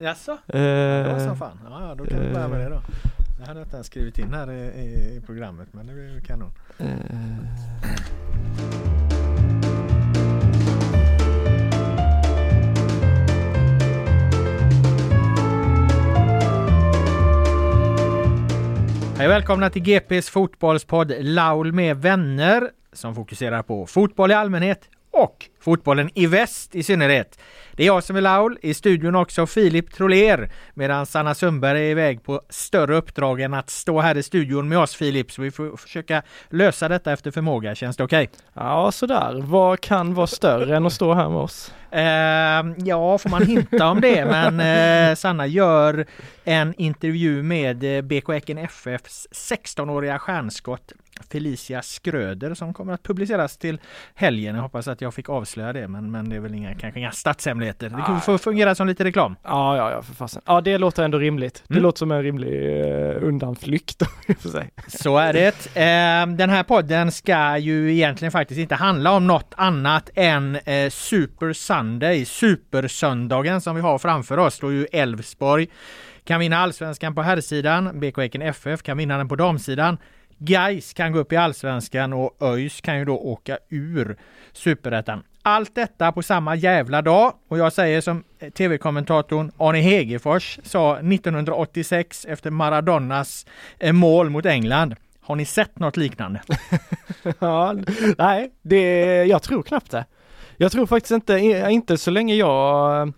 Jaså? Det var Eh, som fan. Ja, då kan vi börja med det då. Det hade jag inte ens skrivit in här i, i, i programmet men det är ju kanon. Hej och välkomna till GPs fotbollspodd Laul med vänner som fokuserar på fotboll i allmänhet och fotbollen i väst i synnerhet. Det är jag som är Laul, i studion också Filip Troler medan Sanna Sundberg är iväg på större uppdrag än att stå här i studion med oss Filip. Så vi får försöka lösa detta efter förmåga. Känns det okej? Ja, sådär. Vad kan vara större än att stå här med oss? Eh, ja, får man hinta om det, men eh, Sanna gör en intervju med eh, BK Häcken FFs 16-åriga stjärnskott Felicia Skröder som kommer att publiceras till helgen. Jag hoppas att jag fick avslöja det, men, men det är väl inga, kanske inga statshemligheter. Det kommer få fungera som lite reklam. Ja, ja, ja, för fasen. Ja, det låter ändå rimligt. Det Mm. låter som en rimlig eh, undanflykt, för sig. Så är det. Eh, den här podden ska ju egentligen faktiskt inte handla om något annat än eh, Super Sunday, Supersöndagen som vi har framför oss. Då ju Elfsborg kan vinna allsvenskan på herrsidan, BK Häcken FF kan vinna den på damsidan. Gais kan gå upp i allsvenskan och ÖIS kan ju då åka ur superettan. Allt detta på samma jävla dag och jag säger som tv-kommentatorn Arne Hegerfors sa 1986 efter Maradonas eh, mål mot England. Har ni sett något liknande? Ja, nej, det, jag tror knappt det. Jag tror faktiskt inte, inte så länge jag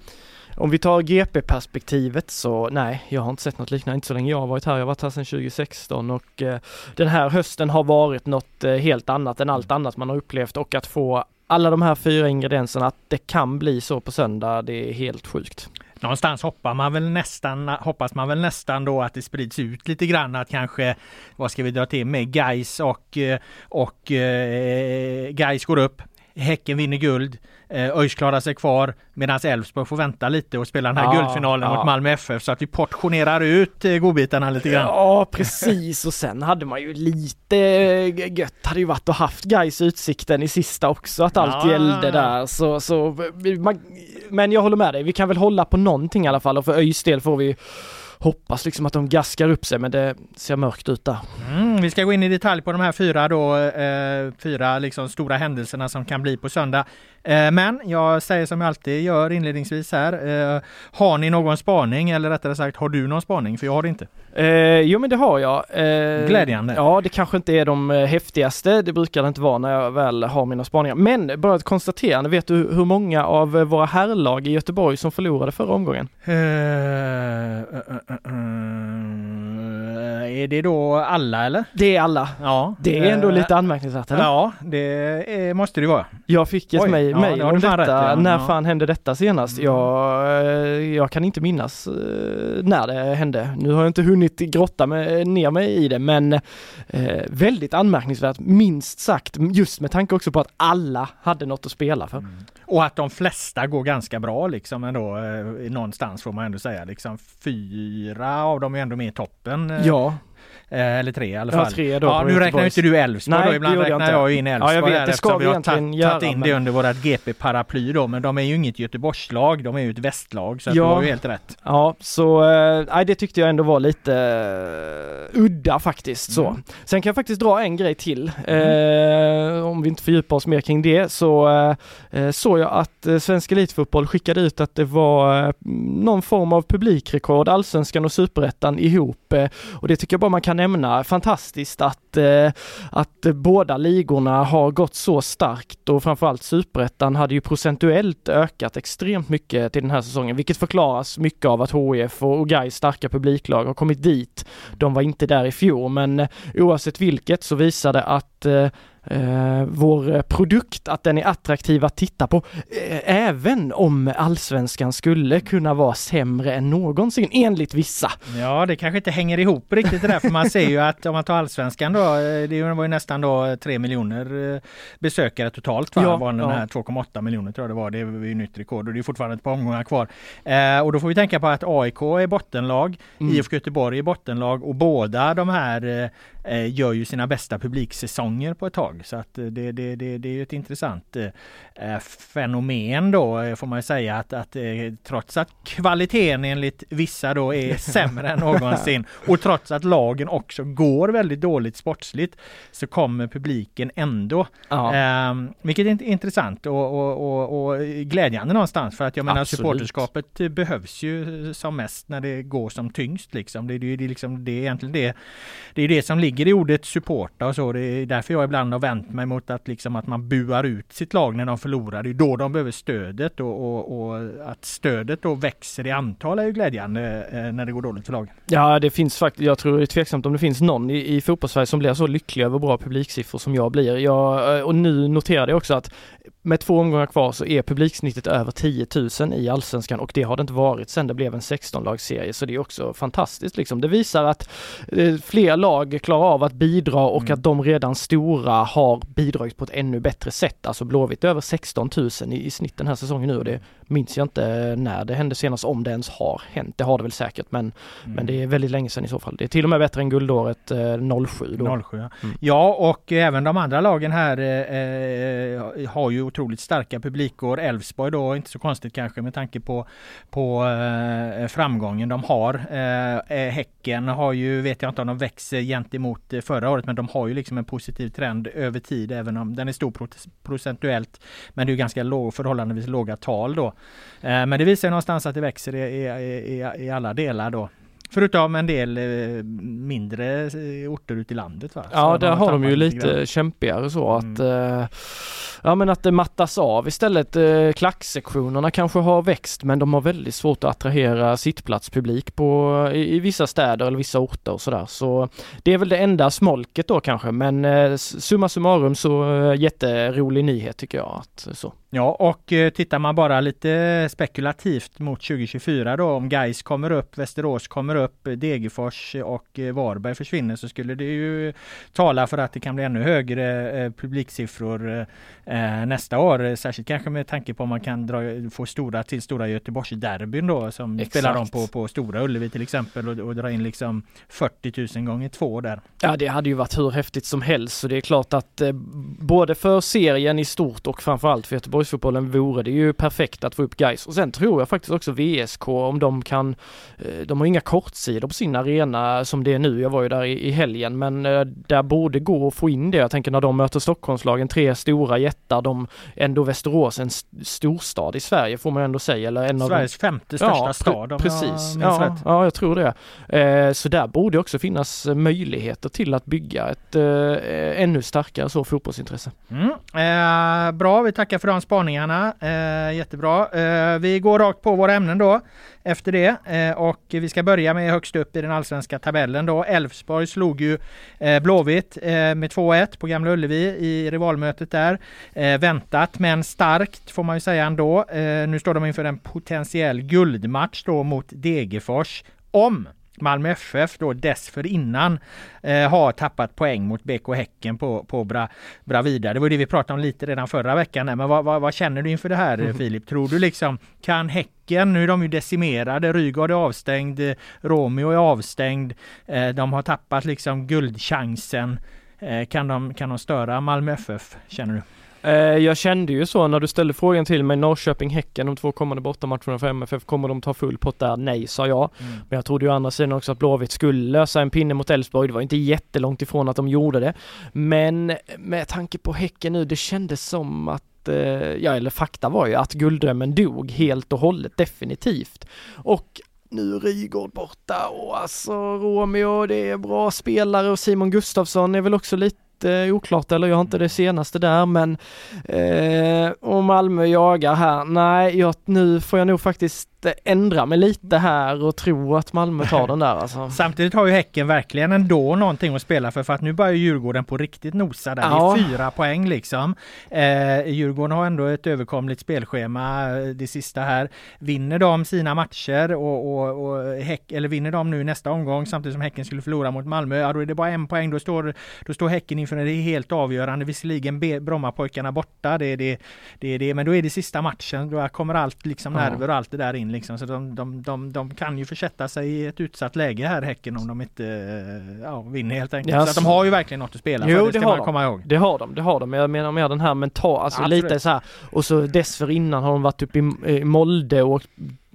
om vi tar GP-perspektivet så nej, jag har inte sett något liknande, inte så länge jag har varit här. Jag har varit här sedan 2016 och eh, den här hösten har varit något eh, helt annat än allt annat man har upplevt och att få alla de här fyra ingredienserna, att det kan bli så på söndag, det är helt sjukt. Någonstans hoppar man väl nästan, hoppas man väl nästan då att det sprids ut lite grann att kanske, vad ska vi dra till med, Gais och, och eh, eh Gais går upp. Häcken vinner guld, eh, ÖIS klarar sig kvar medan Elfsborg får vänta lite och spela den här Ja, guldfinalen ja. mot Malmö FF så att vi portionerar ut eh, godbitarna lite grann. Ja precis och sen hade man ju lite eh, gött hade ju varit att haft guys utsikten i sista också att allt Ja. gällde där så, så man, men jag håller med dig, vi kan väl hålla på någonting i alla fall och för ÖIS del får vi hoppas liksom att de gaskar upp sig men det ser mörkt ut där. Vi ska gå in i detalj på de här fyra då, eh, fyra liksom stora händelserna som kan bli på söndag. Eh, men jag säger som jag alltid gör inledningsvis här. Eh, har ni någon spaning eller rättare sagt har du någon spaning? För jag har det inte. Eh, jo men det har jag. Eh, Glädjande. Ja det kanske inte är de eh, häftigaste, det brukar det inte vara när jag väl har mina spaningar. Men bara ett konstaterande, vet du hur många av våra herrlag i Göteborg som förlorade förra omgången? Eh, eh, eh, är det då alla eller? Det är alla. Ja. Det är ändå Eh, lite anmärkningsvärt eller? Ja, det är, måste det vara. Jag fick ett mejl ja, det om detta. rätt ja. När fan hände detta senast? Mm. Jag, eh, jag kan inte minnas eh, när det hände. Nu har jag inte hunnit grotta med, ner mig i det men eh, väldigt anmärkningsvärt minst sagt just med tanke också på att alla hade något att spela för. Mm. Och att de flesta går ganska bra liksom ändå eh, någonstans får man ändå säga. Liksom fyra av dem är ändå med i toppen. eh, Ja, eller tre i alla Ja, fall. tre då ja, nu räknar ju inte du Elfsborg då. det Ibland jag räknar inte. jag ju in Elfsborg Ja, jag vet, det ska vi vi har tagit in men- det under vårat GP-paraply då. Men de är ju inget Göteborgslag. De är ju ett västlag. Så Ja. du har ju helt rätt. Ja, så eh, nej, det tyckte jag ändå var lite eh, udda faktiskt så. Mm. Sen kan jag faktiskt dra en grej till. Eh, om vi inte fördjupar oss mer kring det så eh, eh, såg jag att eh, Svensk Elitfotboll skickade ut att det var eh, någon form av publikrekord, Allsvenskan och Superettan ihop. Eh, och det tycker jag bara man kan nämna. Fantastiskt att, eh, att båda ligorna har gått så starkt och framförallt Superettan hade ju procentuellt ökat extremt mycket till den här säsongen, vilket förklaras mycket av att HIF och Gais starka publiklag har kommit dit. De var inte där i fjol, men oavsett vilket så visar det att eh, eh, vår eh, produkt, att den är attraktiv att titta på, eh, även om allsvenskan skulle kunna vara sämre än någonsin, enligt vissa. Ja, det kanske inte hänger ihop riktigt det där. För man ser ju att om man tar allsvenskan då. eh, Det var ju nästan då 3 miljoner besökare totalt. Va? Ja, var den ja. här 2,8 miljoner tror jag det var. Det är ju nytt rekord och det är fortfarande ett par omgångar kvar. Eh, och då får vi tänka på att AIK är bottenlag, Mm. IFK Göteborg är bottenlag och båda de här gör ju sina bästa publiksäsonger på ett tag. Så att eh, det, det, det, det är ett intressant eh, fenomen då eh, får man säga att, att eh, trots att kvaliteten enligt vissa då är sämre än någonsin och trots att lagen också går väldigt dåligt sportsligt så kommer publiken ändå. Ehm, vilket är int- intressant och, och, och, och glädjande någonstans för att jag menar Absolut. supporterskapet eh, behövs ju som mest när det går som tyngst liksom. Det, det, är liksom, det är egentligen det det är det som ligger i ordet supporta och så. Det är därför jag ibland har vänt mig mot att liksom att man buar ut sitt lag när de förlorar. Det är då de behöver stödet och, och, och att stödet då växer i antal är ju glädjande eh, när det går dåligt för lagen. Ja, det finns faktiskt, jag tror det är tveksamt om det finns någon i, i fotbollssverige som blir så lycklig över bra publiksiffror som jag blir. Jag, eh, och nu noterade jag också att med två omgångar kvar så är publiksnittet över 10 000 i allsvenskan och det har det inte varit sedan det blev en 16-lagsserie så det är också fantastiskt liksom. Det visar att eh, fler lag klarar av att bidra och Mm. att de redan stora har bidragit på ett ännu bättre sätt. Alltså Blåvitt över 16 000 i, i snitt den här säsongen nu och det minns jag inte när det hände senast, om det ens har hänt. Det har det väl säkert men, men det är väldigt länge sedan i så fall. Det är till och med bättre än guldåret eh, 07 då. 07 ja. Mm. ja och även de andra lagen här eh, eh, har ju otroligt starka publikår. Elfsborg då, inte så konstigt kanske med tanke på, på eh, framgången de har. Eh, eh, häcken har ju, vet jag inte om de växer gentemot eh, förra året, men de har ju liksom en positiv trend över tid, även om den är stor pro- procentuellt. Men det är ju ganska låg, förhållandevis låga tal då. Eh, men det visar ju någonstans att det växer i, i, i, i alla delar då. Förutom en del eh, mindre orter ute i landet va? Så Ja, där har de ju lite grann. kämpigare så Mm. att eh, Ja men att det mattas av istället. Eh, klacksektionerna kanske har växt men de har väldigt svårt att attrahera sittplatspublik på, i, i vissa städer eller vissa orter och sådär. Så det är väl det enda smolket då kanske men eh, summa summarum så eh, jätterolig nyhet tycker jag. Att, så. Ja, och eh, tittar man bara lite spekulativt mot 2024 då, om Gais kommer upp, Västerås kommer upp, Degerfors och eh, Varberg försvinner så skulle det ju tala för att det kan bli ännu högre eh, publiksiffror nästa år. Särskilt kanske med tanke på om man kan dra, få stora till stora Göteborgsderbyn då som Exakt. spelar de på, på Stora Ullevi till exempel och, och dra in liksom 40 000 gånger två där. Ja det hade ju varit hur häftigt som helst så det är klart att eh, både för serien i stort och framförallt för Göteborgsfotbollen vore det ju perfekt att få upp guys. Och sen tror jag faktiskt också VSK om de kan, eh, de har inga kortsidor på sin arena som det är nu. Jag var ju där i, i helgen men eh, där borde gå att få in det. Jag tänker när de möter Stockholmslagen, tre stora jättar, de ändå Västerås en st- storstad i Sverige får man ändå säga. Eller en av Sveriges femte största pre- stad om jag Precis, minns ja, rätt. ja jag tror det. Eh, så där borde också finnas möjligheter till att bygga ett eh, ännu starkare så fotbollsintresse. Mm. Eh, bra, vi tackar för dagens spaningarna. Eh, jättebra. Eh, vi går rakt på våra ämnen då efter det eh, och vi ska börja med högst upp i den allsvenska tabellen då. Elfsborg slog ju eh, Blåvitt eh, med 2-1 på Gamla Ullevi i rivalmötet där. Eh, väntat men starkt får man ju säga ändå. Eh, nu står de inför en potentiell guldmatch då mot Degerfors. Om Malmö FF då dessförinnan eh, har tappat poäng mot BK Häcken på, på Bra, Bravida. Det var det vi pratade om lite redan förra veckan. Men vad, vad, vad känner du inför det här mm. Filip? Tror du liksom, kan Häcken, nu är de ju decimerade, Rygaard är avstängd, Romeo är avstängd, eh, de har tappat liksom guldchansen. Eh, kan, de, kan de störa Malmö FF, känner du? Eh, jag kände ju så när du ställde frågan till mig Norrköping-Häcken de två kommande bortamatcherna för MFF, kommer de ta full pott där? Nej, sa jag. Mm. Men jag trodde ju å andra sidan också att Blåvitt skulle lösa en pinne mot Elfsborg. Det var inte jättelångt ifrån att de gjorde det. Men med tanke på Häcken nu, det kändes som att eh, ja eller fakta var ju att gulddrömmen dog helt och hållet definitivt. Och nu är Rygaard borta och alltså Romeo, det är bra spelare och Simon Gustafsson är väl också lite lite oklart eller jag har inte det senaste där men eh, och Malmö jagar här. Nej, jag, nu får jag nog faktiskt ändra mig lite här och tro att Malmö tar den där alltså. Samtidigt har ju Häcken verkligen ändå någonting att spela för för att nu börjar Djurgården på riktigt nosa där. Ja. Det är fyra poäng liksom. Eh, Djurgården har ändå ett överkomligt spelschema eh, det sista här. Vinner de sina matcher och, och, och Häck, eller vinner de nu nästa omgång samtidigt som Häcken skulle förlora mot Malmö, ja då är det bara en poäng. Då står, då står Häcken inför det helt avgörande. Visserligen Brommapojkarna borta, det är det, det det, men då är det sista matchen. Då kommer allt liksom nerver och allt det där in liksom. Så de, de, de, de kan ju försätta sig i ett utsatt läge här Häcken om de inte eh, ja, vinner helt enkelt. Yes. Så att de har ju verkligen något att spela jo, för. Det, det ska man de. komma ihåg. Det har de, det har de. Jag menar mer den här mental, alltså Absolut. lite så här. Och så dessförinnan har de varit uppe i Molde och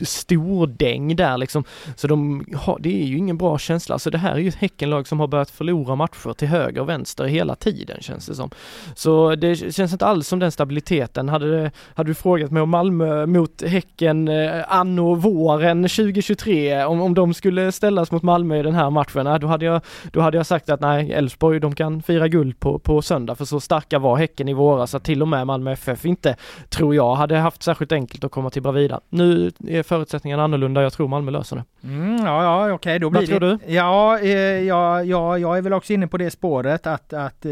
stordäng där liksom. Så de har, det är ju ingen bra känsla. Så det här är ju ett Häckenlag som har börjat förlora matcher till höger och vänster hela tiden känns det som. Så det känns inte alls som den stabiliteten. Hade, det, hade du frågat mig om Malmö mot Häcken eh, anno våren 2023, om, om de skulle ställas mot Malmö i den här matchen, då hade jag, då hade jag sagt att nej, Elfsborg de kan fira guld på, på söndag för så starka var Häcken i våras att till och med Malmö FF inte, tror jag, hade haft särskilt enkelt att komma till Bravida. Nu är förutsättningarna annorlunda. Jag tror Malmö löser det. Mm, ja, ja, okej, okay, då blir Vad tror du? Ja, eh, ja, ja, jag är väl också inne på det spåret att, att eh,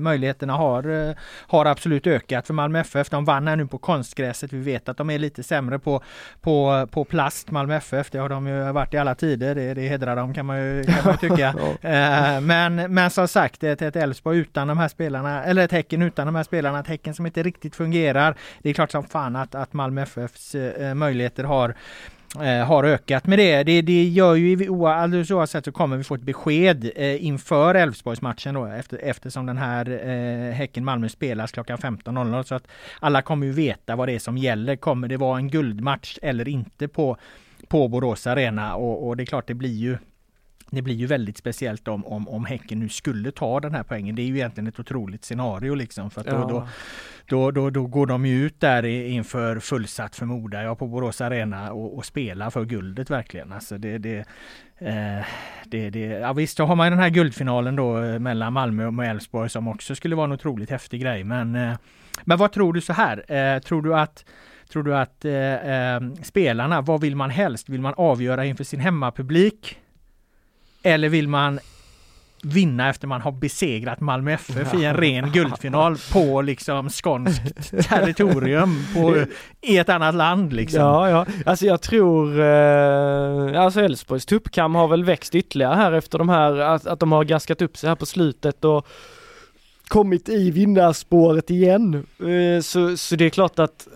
möjligheterna har, eh, har absolut ökat för Malmö FF. De vann här nu på konstgräset. Vi vet att de är lite sämre på, på, på plast, Malmö FF. Det har de ju varit i alla tider. Det, det hedrar dem kan man ju, kan man tycka. ja. eh, men, men som sagt, ett, ett Elfsborg utan de här spelarna, eller ett Häcken utan de här spelarna, ett Häcken som inte riktigt fungerar. Det är klart som fan att, att Malmö FFs eh, möjligheter har har eh, har ökat med det. Det, det gör ju alldeles oavsett så kommer vi få ett besked eh, inför Elfsborgsmatchen då efter, eftersom den här eh, Häcken-Malmö spelas klockan 15.00 så att alla kommer ju veta vad det är som gäller. Kommer det vara en guldmatch eller inte på, på Borås Arena och, och det är klart det blir ju det blir ju väldigt speciellt om, om, om Häcken nu skulle ta den här poängen. Det är ju egentligen ett otroligt scenario liksom. För då, ja. då, då, då, då, går de ju ut där inför fullsatt förmodar jag på Borås Arena och, och spelar för guldet verkligen. Alltså det, det, eh, det, det, ja visst, då har man den här guldfinalen då eh, mellan Malmö och Elfsborg som också skulle vara en otroligt häftig grej. Men, eh, men vad tror du så här? Eh, tror du att Tror du att eh, eh, spelarna, vad vill man helst? Vill man avgöra inför sin hemmapublik? Eller vill man vinna efter man har besegrat Malmö FF i en ren guldfinal på liksom skånskt territorium på, i ett annat land liksom. Ja, ja, alltså jag tror, eh, alltså Elfsborgs tuppkam har väl växt ytterligare här efter de här, att, att de har gaskat upp sig här på slutet och kommit i vinnarspåret igen. Eh, så, så det är klart att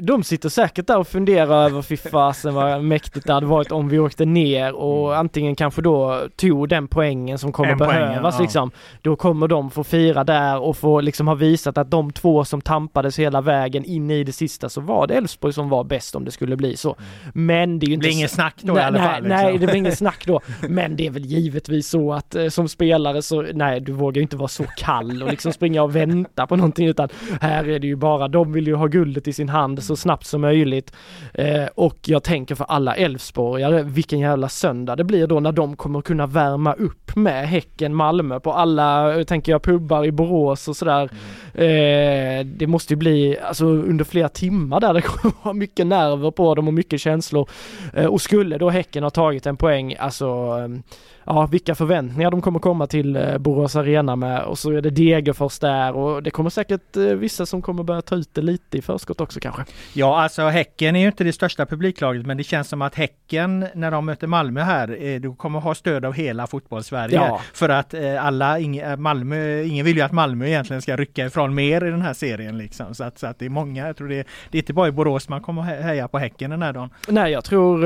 de sitter säkert där och funderar över fy fasen vad mäktigt det hade varit om vi åkte ner och mm. antingen kanske då tog den poängen som kommer en behövas poäng, liksom. Då kommer de få fira där och få liksom ha visat att de två som tampades hela vägen in i det sista så var det Elfsborg som var bäst om det skulle bli så. Mm. Men det är ju inte... Det blir inget snack då nej, i alla fall. Liksom. Nej, det blir inget snack då. Men det är väl givetvis så att eh, som spelare så, nej du vågar ju inte vara så kall och liksom springa och vänta på någonting utan här är det ju bara, de vill ju ha guldet i sin hand hand så snabbt som möjligt. Eh, och jag tänker för alla Elfsborgare, vilken jävla söndag det blir då när de kommer kunna värma upp med Häcken Malmö på alla, tänker jag, pubbar i Borås och sådär. Mm. Eh, det måste ju bli, alltså under flera timmar där det kommer vara mycket nerver på dem och mycket känslor. Eh, och skulle då Häcken ha tagit en poäng, alltså eh, ja, vilka förväntningar de kommer komma till eh, Borås Arena med och så är det Degerfors där och det kommer säkert eh, vissa som kommer börja ta ut det lite i förskott också kanske. Ja, alltså Häcken är ju inte det största publiklaget, men det känns som att Häcken när de möter Malmö här, eh, de kommer ha stöd av hela fotbollssverige. Ja. För att alla, Malmö, ingen vill ju att Malmö egentligen ska rycka ifrån mer i den här serien liksom. Så att, så att det är många, jag tror det, det är inte bara i Borås man kommer heja på Häcken den här dagen. Nej, jag tror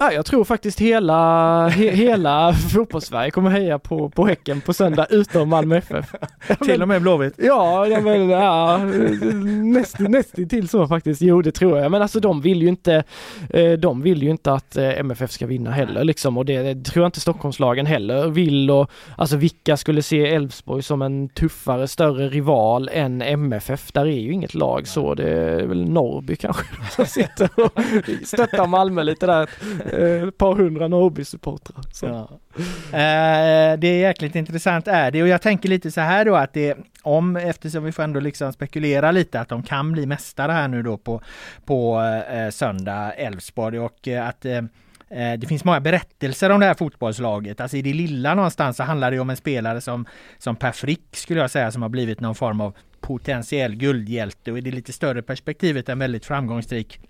Ja, jag tror faktiskt hela, he, hela fotbollssverige kommer heja på, på Häcken på söndag utom Malmö FF. till och med Blåvitt? Ja, ja, men, ja näst, nästintill så faktiskt. Jo, det tror jag. Men alltså de vill ju inte, eh, de vill ju inte att eh, MFF ska vinna heller liksom och det tror jag inte Stockholmslagen heller vill och alltså vilka skulle se Elfsborg som en tuffare, större rival än MFF? Där är ju inget lag så. Det är väl Norrby kanske som sitter och stöttar Malmö lite där Eh, ett par hundra Norrby-supportrar. Ja. Eh, det är jäkligt intressant är det och jag tänker lite så här då att det om, eftersom vi får ändå liksom spekulera lite att de kan bli mästare här nu då på, på eh, söndag, Elfsborg och eh, att eh, eh det finns många berättelser om det här fotbollslaget. Alltså i det lilla någonstans så handlar det om en spelare som, som Per Frick skulle jag säga som har blivit någon form av potentiell guldhjälte och i det lite större perspektivet en väldigt framgångsrik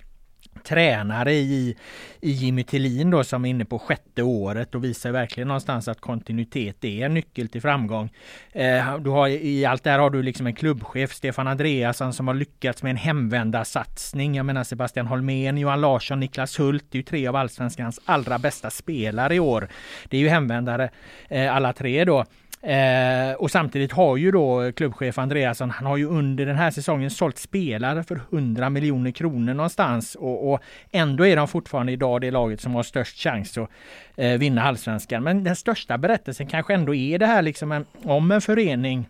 tränare i, i Jimmy Tillin då som är inne på sjätte året och visar verkligen någonstans att kontinuitet är en nyckel till framgång. Eh, du har, I allt det här har du liksom en klubbchef, Stefan Andreasson, som har lyckats med en hemvändarsatsning. Jag menar Sebastian Holmén, Johan Larsson, Niklas Hult, det är ju tre av allsvenskans allra bästa spelare i år. Det är ju hemvändare eh, alla tre då. Eh, och samtidigt har ju då klubbchef Andreasson, han har ju under den här säsongen sålt spelare för 100 miljoner kronor någonstans och, och, ändå är de fortfarande idag det laget som har störst chans att eh, vinna allsvenskan. Men den största berättelsen kanske ändå är det här liksom en, om en förening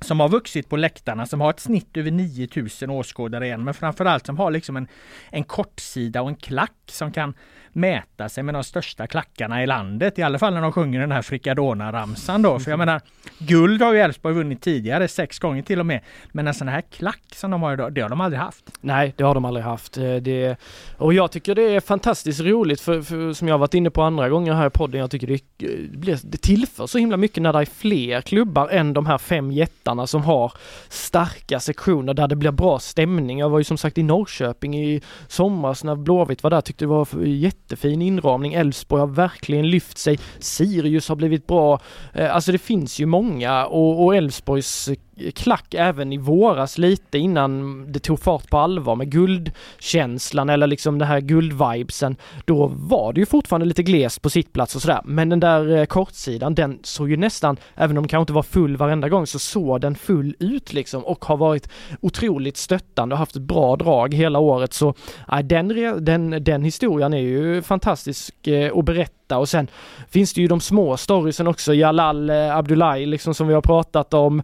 som har vuxit på läktarna, som har ett snitt över 9000 åskådare igen, men framförallt som har liksom en, en kortsida och en klack som kan mäta sig med de största klackarna i landet. I alla fall när de sjunger den här Fricadona-ramsan då. För jag menar, guld har ju Elfsborg vunnit tidigare, sex gånger till och med. Men en sån här klack som de har idag, det har de aldrig haft. Nej, det har de aldrig haft. Eh, det, och jag tycker det är fantastiskt roligt, för, för som jag varit inne på andra gånger här i podden, jag tycker det, eh, blir, det tillför så himla mycket när det är fler klubbar än de här fem jättarna som har starka sektioner där det blir bra stämning. Jag var ju som sagt i Norrköping i somras när Blåvitt var där, tyckte det var jätte jättefin inramning. Elfsborg har verkligen lyft sig. Sirius har blivit bra. Eh, alltså det finns ju många och Elfsborgs klack även i våras lite innan det tog fart på allvar med guldkänslan eller liksom den här guldvibesen. Då var det ju fortfarande lite glest på sittplats och sådär. Men den där eh, kortsidan, den såg ju nästan, även om den kanske inte var full varenda gång, så såg den full ut liksom och har varit otroligt stöttande och haft ett bra drag hela året. Så äh, den, den, den historien är ju fantastisk eh, att berätta och sen finns det ju de små storiesen också, Jalal eh, Abdullahi liksom som vi har pratat om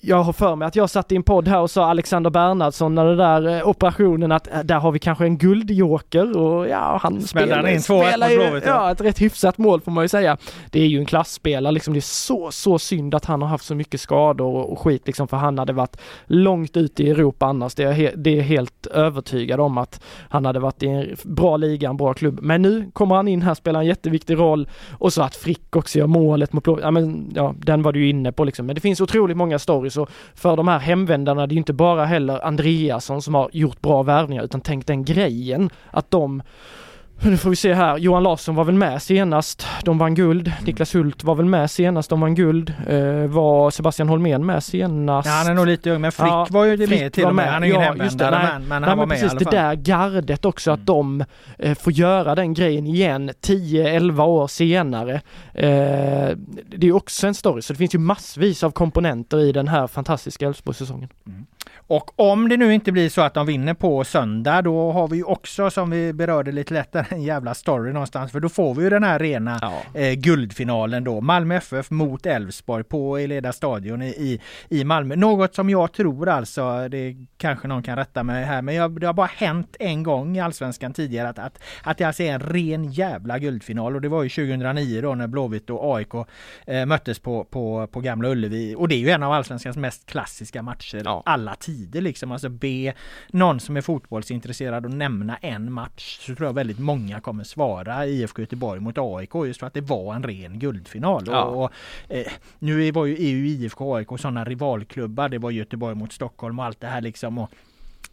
jag har för mig att jag satt i en podd här och sa Alexander Bernhardsson när det där eh, operationen att äh, där har vi kanske en guldjoker och ja, han spelar, in två spelar ju, ja, ett rätt hyfsat mål får man ju säga. Det är ju en klassspelare liksom, det är så, så synd att han har haft så mycket skador och, och skit liksom, för han hade varit långt ute i Europa annars. Det är, he, det är helt övertygad om att han hade varit i en bra liga, en bra klubb. Men nu kommer han in här, spelar en jätteviktig roll och så att Frick också gör målet mot Blå, ja men ja, den var du ju inne på liksom. Men det finns otroligt många stories också för de här hemvändarna, det är inte bara heller Andreasson som har gjort bra värvningar utan tänk den grejen att de nu får vi se här. Johan Larsson var väl med senast. De vann guld. Mm. Niklas Hult var väl med senast. De vann guld. Eh, var Sebastian Holmén med senast? Ja, han är nog lite ung, men Frick ja, var ju det med till och med. Han är ju ja, hemvändare, men, men han nej, var men med precis, i alla fall. Det där gardet också, mm. att de eh, får göra den grejen igen 10-11 år senare. Eh, det är också en story, så det finns ju massvis av komponenter i den här fantastiska Elfsborgssäsongen. Mm. Och om det nu inte blir så att de vinner på söndag, då har vi ju också som vi berörde lite lättare en jävla story någonstans. För då får vi ju den här rena Ja. eh, guldfinalen då. Malmö FF mot Elfsborg på Eleda stadion i, i, i Malmö. Något som jag tror alltså, det kanske någon kan rätta mig här, men jag, det har bara hänt en gång i Allsvenskan tidigare att, att, att det alltså är en ren jävla guldfinal. Och det var ju 2009 då när Blåvitt och AIK eh, möttes på, på, på Gamla Ullevi. Och det är ju en av Allsvenskans mest klassiska matcher Ja. alla tider liksom. Alltså be någon som är fotbollsintresserad att nämna en match så tror jag väldigt många kommer svara IFK Göteborg mot AIK just för att det var en ren guldfinal. Ja. Och, och, eh, nu var ju EU, IFK och AIK sådana rivalklubbar. Det var Göteborg mot Stockholm och allt det här liksom. Och,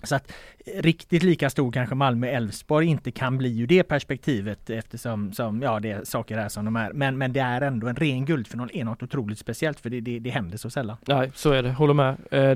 så att riktigt lika stor kanske Malmö-Elfsborg inte kan bli ur det perspektivet eftersom som, ja, det är saker här som de är. Men, men det är ändå en ren guldfinal är något otroligt speciellt för det, det, det händer så sällan. Nej, så är det. Håller med. Eh, Det,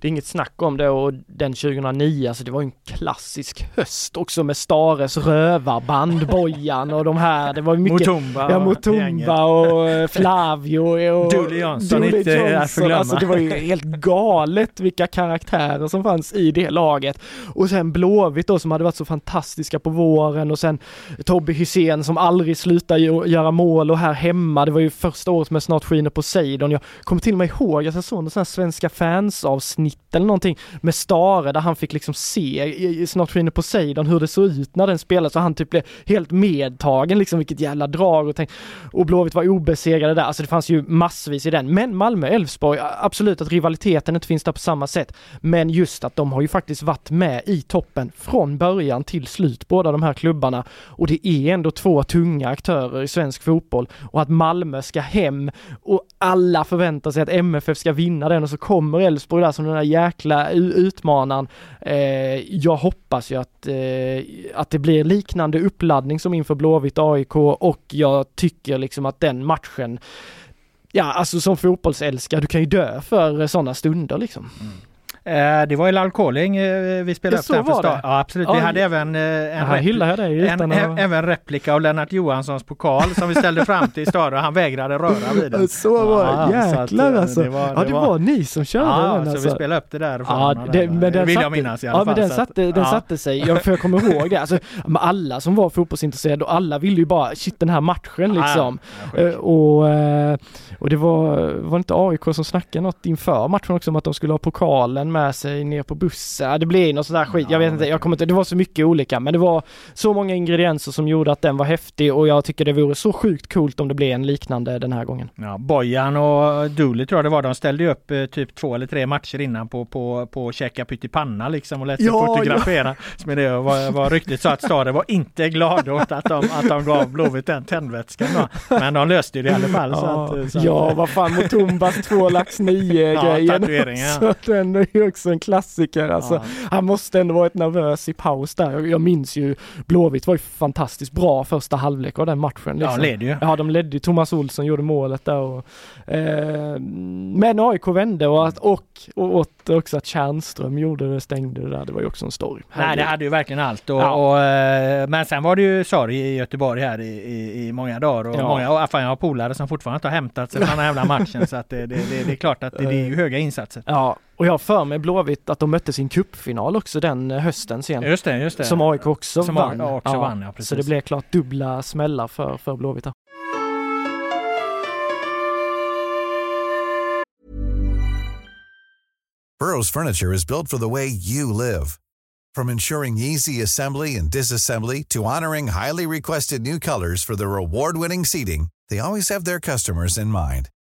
det är inget snack om det och den 2009, alltså det var en klassisk höst också med Stares rövarband, Bojan och de här. Det var mycket Mutumba Ja. Mutumba och eh, Flavio och Dooley Johnson, Dooley inte Johnson. förglömma. Alltså det var ju helt galet vilka karaktärer som fanns i det laget. Och sen Blåvitt då som hade varit så fantastiska på våren och sen Tobbe Hysén som aldrig slutar göra mål och här hemma. Det var ju första året med Snart skiner Poseidon. Jag kommer till och med ihåg att jag såg någon sån här svenska fans avsnitt eller någonting med Stare där han fick liksom se Snart skiner Poseidon hur det såg ut när den spelades och han typ blev helt medtagen liksom vilket jävla drag och tänk, och Blåvitt var obesegrade där. Alltså det fanns ju massvis i den. Men Malmö-Elfsborg, absolut att rivaliteten inte finns där på samma sätt. Men just att de har ju faktiskt varit med i toppen från början till slut, båda de här klubbarna. Och det är ändå två tunga aktörer i svensk fotboll. Och att Malmö ska hem och alla förväntar sig att MFF ska vinna den och så kommer Elfsborg där som den där jäkla utmanaren. Eh, jag hoppas ju att, eh, att det blir liknande uppladdning som inför Blåvitt AIK och jag tycker liksom att den matchen Ja, alltså som fotbollsälskare, du kan ju dö för eh, sådana stunder liksom. Mm det var i Lalkoling eh, vi spelade Ja, upp så den för start. Ja absolut, vi Ja, hade även eh, en, dig en, även replika av Lennart Johanssons pokal som vi ställde fram till Stare och han vägrade röra vid den. Så var det, Ja, så jäklar eh, alltså. det var- ja det var- ni som körde Ja, den så alltså. vi spelade upp det där. Ja, det, men den vill satte, jag minnas i alla ja, fall. men den så att- satte, den ja. satte sig. Jag, för jag kommer ihåg det. Alltså, alla som var fotbollsintresserade och alla ville ju bara, shit den här matchen liksom. Ja, Eh, och, eh, och det var, var inte AIK som snackade något inför matchen också om att de skulle ha pokalen med sig ner på bussen. Ja, det blev något sådär skit. Jag vet inte, jag kommer inte, det var så mycket olika men det var så många ingredienser som gjorde att den var häftig och jag tycker det vore så sjukt coolt om det blev en liknande den här gången. Ja, Bojan och Dooley tror jag det var. De ställde upp eh, typ två eller tre matcher innan på, på, på käka pyttipanna liksom och lät sig Ja, fotografera. Med det var, var ryktet så att Stare var inte glad åt att de, att de gav Blåvitt den tändvätskan då. Men de löste ju det i alla fall. Så Ja, att, så att, ja vad fan Mutumbas två lax nio Ja, grejen. så den är ju också en klassiker alltså. Ja. Han måste ändå varit nervös i paus där. Jag, jag minns ju Blåvitt var ju fantastiskt bra första halvlek av den matchen. Ja, Liksom. leder ju. Ja, de ledde ju. Thomas Olsson gjorde målet där och, eh, Men AIK vände och, att, och, och, och också att Tjärnström gjorde det, stängde det där. Det var ju också en story. Nej det Herregud. hade ju verkligen allt. Och, Ja. och, eh, men sen var det ju sorg i Göteborg här i, i, i många dagar. Och Ja. många, och fan, jag har polare som fortfarande inte har hämtat sig från den här jävla matchen. Så att det, det, det, det är klart att det, det är ju höga insatser. Ja, och jag har för mig Blåvitt att de mötte sin cupfinal också den eh, hösten sen. Just det, just det. Som AIK också Som vann. AIK också vann, ja, precis. så det blev klart dubbla smällar för, för Blåvitt. Burrow's furniture is built for the way you live. From ensuring easy assembly and disassembly to honoring highly requested new colors for their award-winning seating, they always have their customers in mind.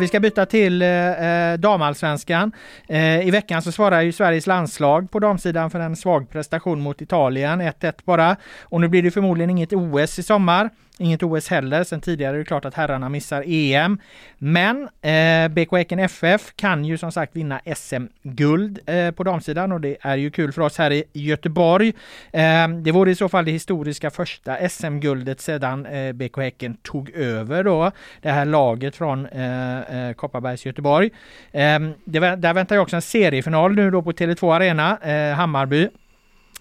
Vi ska byta till eh, eh, damallsvenskan. Eh, I veckan så svarar ju Sveriges landslag på damsidan för en svag prestation mot Italien, 1-1 bara. Och nu blir det förmodligen inget OS i sommar. Inget OS heller. Sen tidigare är det klart att herrarna missar EM. Men eh, BK Häcken FF kan ju som sagt vinna SM-guld eh, på damsidan och det är ju kul för oss här i Göteborg. Eh, det vore i så fall det historiska första SM-guldet sedan eh, BK Häcken tog över då det här laget från eh, eh Kopparbergs Göteborg. Eh, det, där väntar ju också en seriefinal nu då på Tele2 Arena, eh, Hammarby.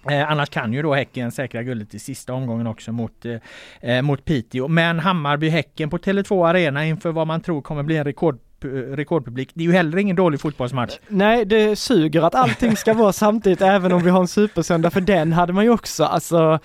Eh, annars kan ju då Häcken säkra guldet i sista omgången också mot, eh, eh, mot Piteå. Men Hammarby-Häcken på Tele2 Arena inför vad man tror kommer bli en rekord eh, rekordpublik. Det är ju heller ingen dålig fotbollsmatch. Nej, det suger att allting ska vara samtidigt även om vi har en supersöndag för den hade man ju också, alltså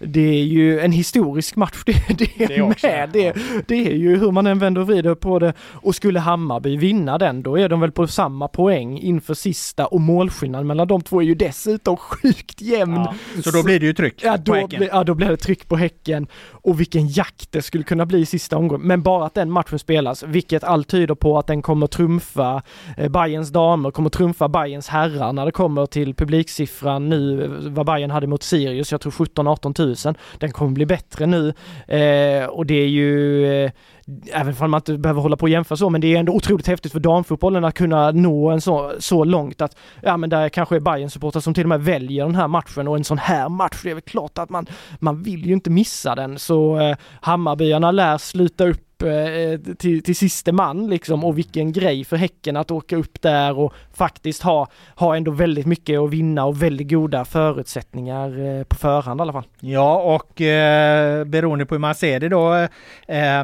det är ju en historisk match det, det, det också, med. Det, det är ju hur man än vänder och vrider på det. Och skulle Hammarby vinna den, då är de väl på samma poäng inför sista och målskillnaden mellan de två är ju dessutom sjukt jämn. Ja, så då blir det ju tryck ja, då, på Häcken. Ja, då blir det tryck på Häcken. Och vilken jakt det skulle kunna bli i sista omgången. Men bara att den matchen spelas, vilket allt tyder på att den kommer trumfa eh, Bayerns damer, kommer trumfa Bayerns herrar när det kommer till publiksiffran nu, eh, vad Bayern hade mot Sirius, jag tror 17-18 tusen 000. Den kommer bli bättre nu eh, och det är ju eh, även om man inte behöver hålla på och jämföra så, men det är ändå otroligt häftigt för damfotbollen att kunna nå en så, så långt att, ja men där kanske är bayern supportrar som till och med väljer den här matchen och en sån här match, det är väl klart att man, man vill ju inte missa den. Så eh, Hammarbyarna lär sluta upp Eh, till, till siste man liksom och vilken grej för Häcken att åka upp där och faktiskt ha, ha ändå väldigt mycket att vinna och väldigt goda förutsättningar eh, på förhand i alla fall. Ja och eh, beroende på hur man ser det då eh,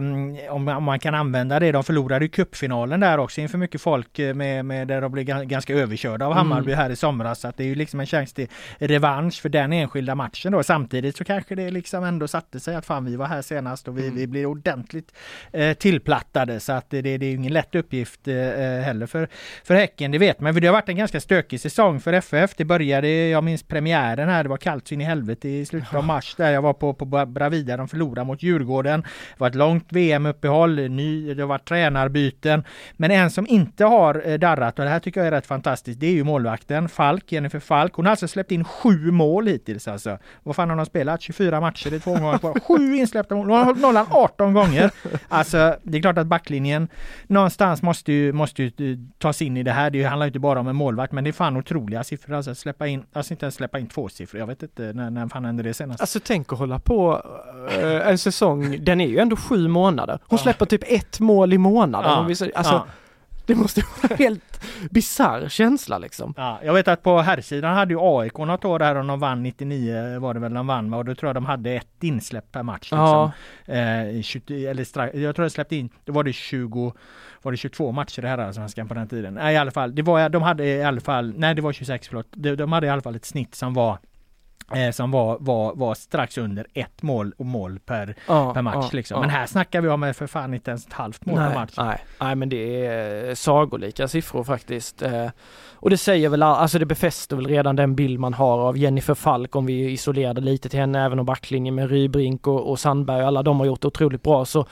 om, om, man kan använda det. De förlorade ju cupfinalen där också inför mycket folk eh, med, med där de blev ganska överkörda av mm. Hammarby mm. här i somras. Så att det är ju liksom en chans till revansch för den enskilda matchen då. Samtidigt så kanske det liksom ändå satte sig att fan vi var här senast och vi, mm. vi blir ordentligt eh, tillplattade så att det, det, är ingen lätt uppgift eh, heller för, för Häcken, det vet man. För det har varit en ganska stökig säsong för FF. Det började, jag minns premiären här, det var kallt så in i helvete i slutet av mars där jag var på, på Bravida, de förlorade mot Djurgården. Det var ett långt VM-uppehåll, ny, det har varit tränarbyten. Men en som inte har eh, darrat, och det här tycker jag är rätt fantastiskt, det är ju målvakten Falk, Jennifer Falk. Hon har alltså släppt in sju mål hittills alltså. Vad fan har de spelat? 24 matcher, det är två gånger kvar. Sju insläppta mål! Hon har hållit nollan 18 gånger. Alltså det är klart att backlinjen någonstans måste ju, måste ju eh, tas in i det här. Det handlar inte bara om en målvakt, men det är fan otroliga siffror. Alltså släppa in, alltså inte ens släppa in två siffror. Jag vet inte när, när fan hände det senast? Alltså tänk att hålla på äh, en säsong, den är ju ändå sju månader. Hon släpper typ ett mål i månaden. Ja. Alltså, ja. Det måste vara en helt bisarr känsla liksom. Ja, jag vet att på herrsidan hade ju AIK något år där och de vann 99 var det väl de vann och då tror jag de hade ett insläpp per match. Liksom. Ja. Eh, 20, eller strax, jag tror jag släppte in, då var det 20 var det 22 matcher i herrallsvenskan på den tiden? Nej i alla fall, det var, de hade i alla fall, nej det var 26 förlåt, de, de hade i alla fall ett snitt som var Eh, som var, var, var strax under ett mål och mål per, ja, per match. Ja, liksom. Men här snackar vi om för fan inte ens ett halvt mål nej, per match. Nej, nej, men det är sagolika siffror faktiskt. Eh, och det säger väl, alltså det befäster väl redan den bild man har av Jennifer Falk om vi isolerade lite till henne, även om backlinjen med Rybrink och, och Sandberg, alla de har gjort det otroligt bra. Så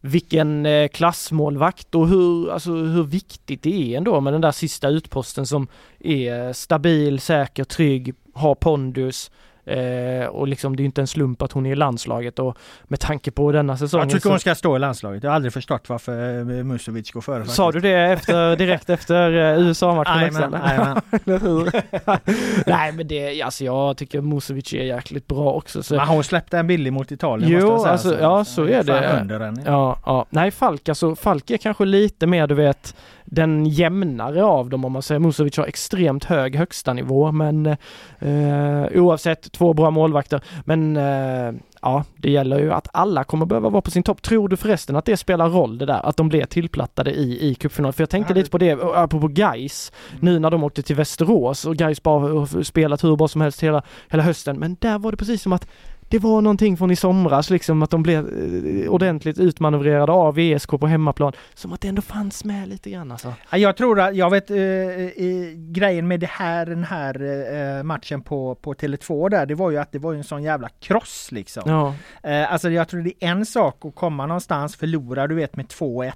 vilken eh, klassmålvakt och hur, alltså hur viktigt det är ändå med den där sista utposten som är stabil, säker, trygg, har pondus. Eh, och liksom det är inte en slump att hon är i landslaget och med tanke på denna säsongen. Jag tycker så... hon ska stå i landslaget. Jag har aldrig förstått varför eh, Musovic går före. Sa du det efter, direkt efter eh, USA-matchen också? Nej men det, alltså jag tycker Musovic är jäkligt bra också. Så... Men hon släppte en billig mot Italien Jo, måste jag säga, alltså, ja så är det. Under den, ja. ja, ja. Nej Falk alltså, Falk är kanske lite mer du vet den jämnare av dem om man säger. Musovic har extremt hög högsta nivå men eh, oavsett två bra målvakter. Men eh, ja, det gäller ju att alla kommer behöva vara på sin topp. Tror du förresten att det spelar roll det där, att de blev tillplattade i, i cupfinalen? För jag tänkte lite på det, apropå Gais nu när de åkte till Västerås och Gais bara spelat hur bra som helst hela, hela hösten, men där var det precis som att det var någonting från i somras liksom att de blev eh, ordentligt utmanövrerade av VSK på hemmaplan. Som att det ändå fanns med lite grann alltså. Jag tror att, jag vet eh, eh, grejen med det här, den här eh, matchen på, på Tele2 där, det var ju att det var en sån jävla kross liksom. Ja. Eh, alltså jag tror det är en sak att komma någonstans, förlora du vet med 2-1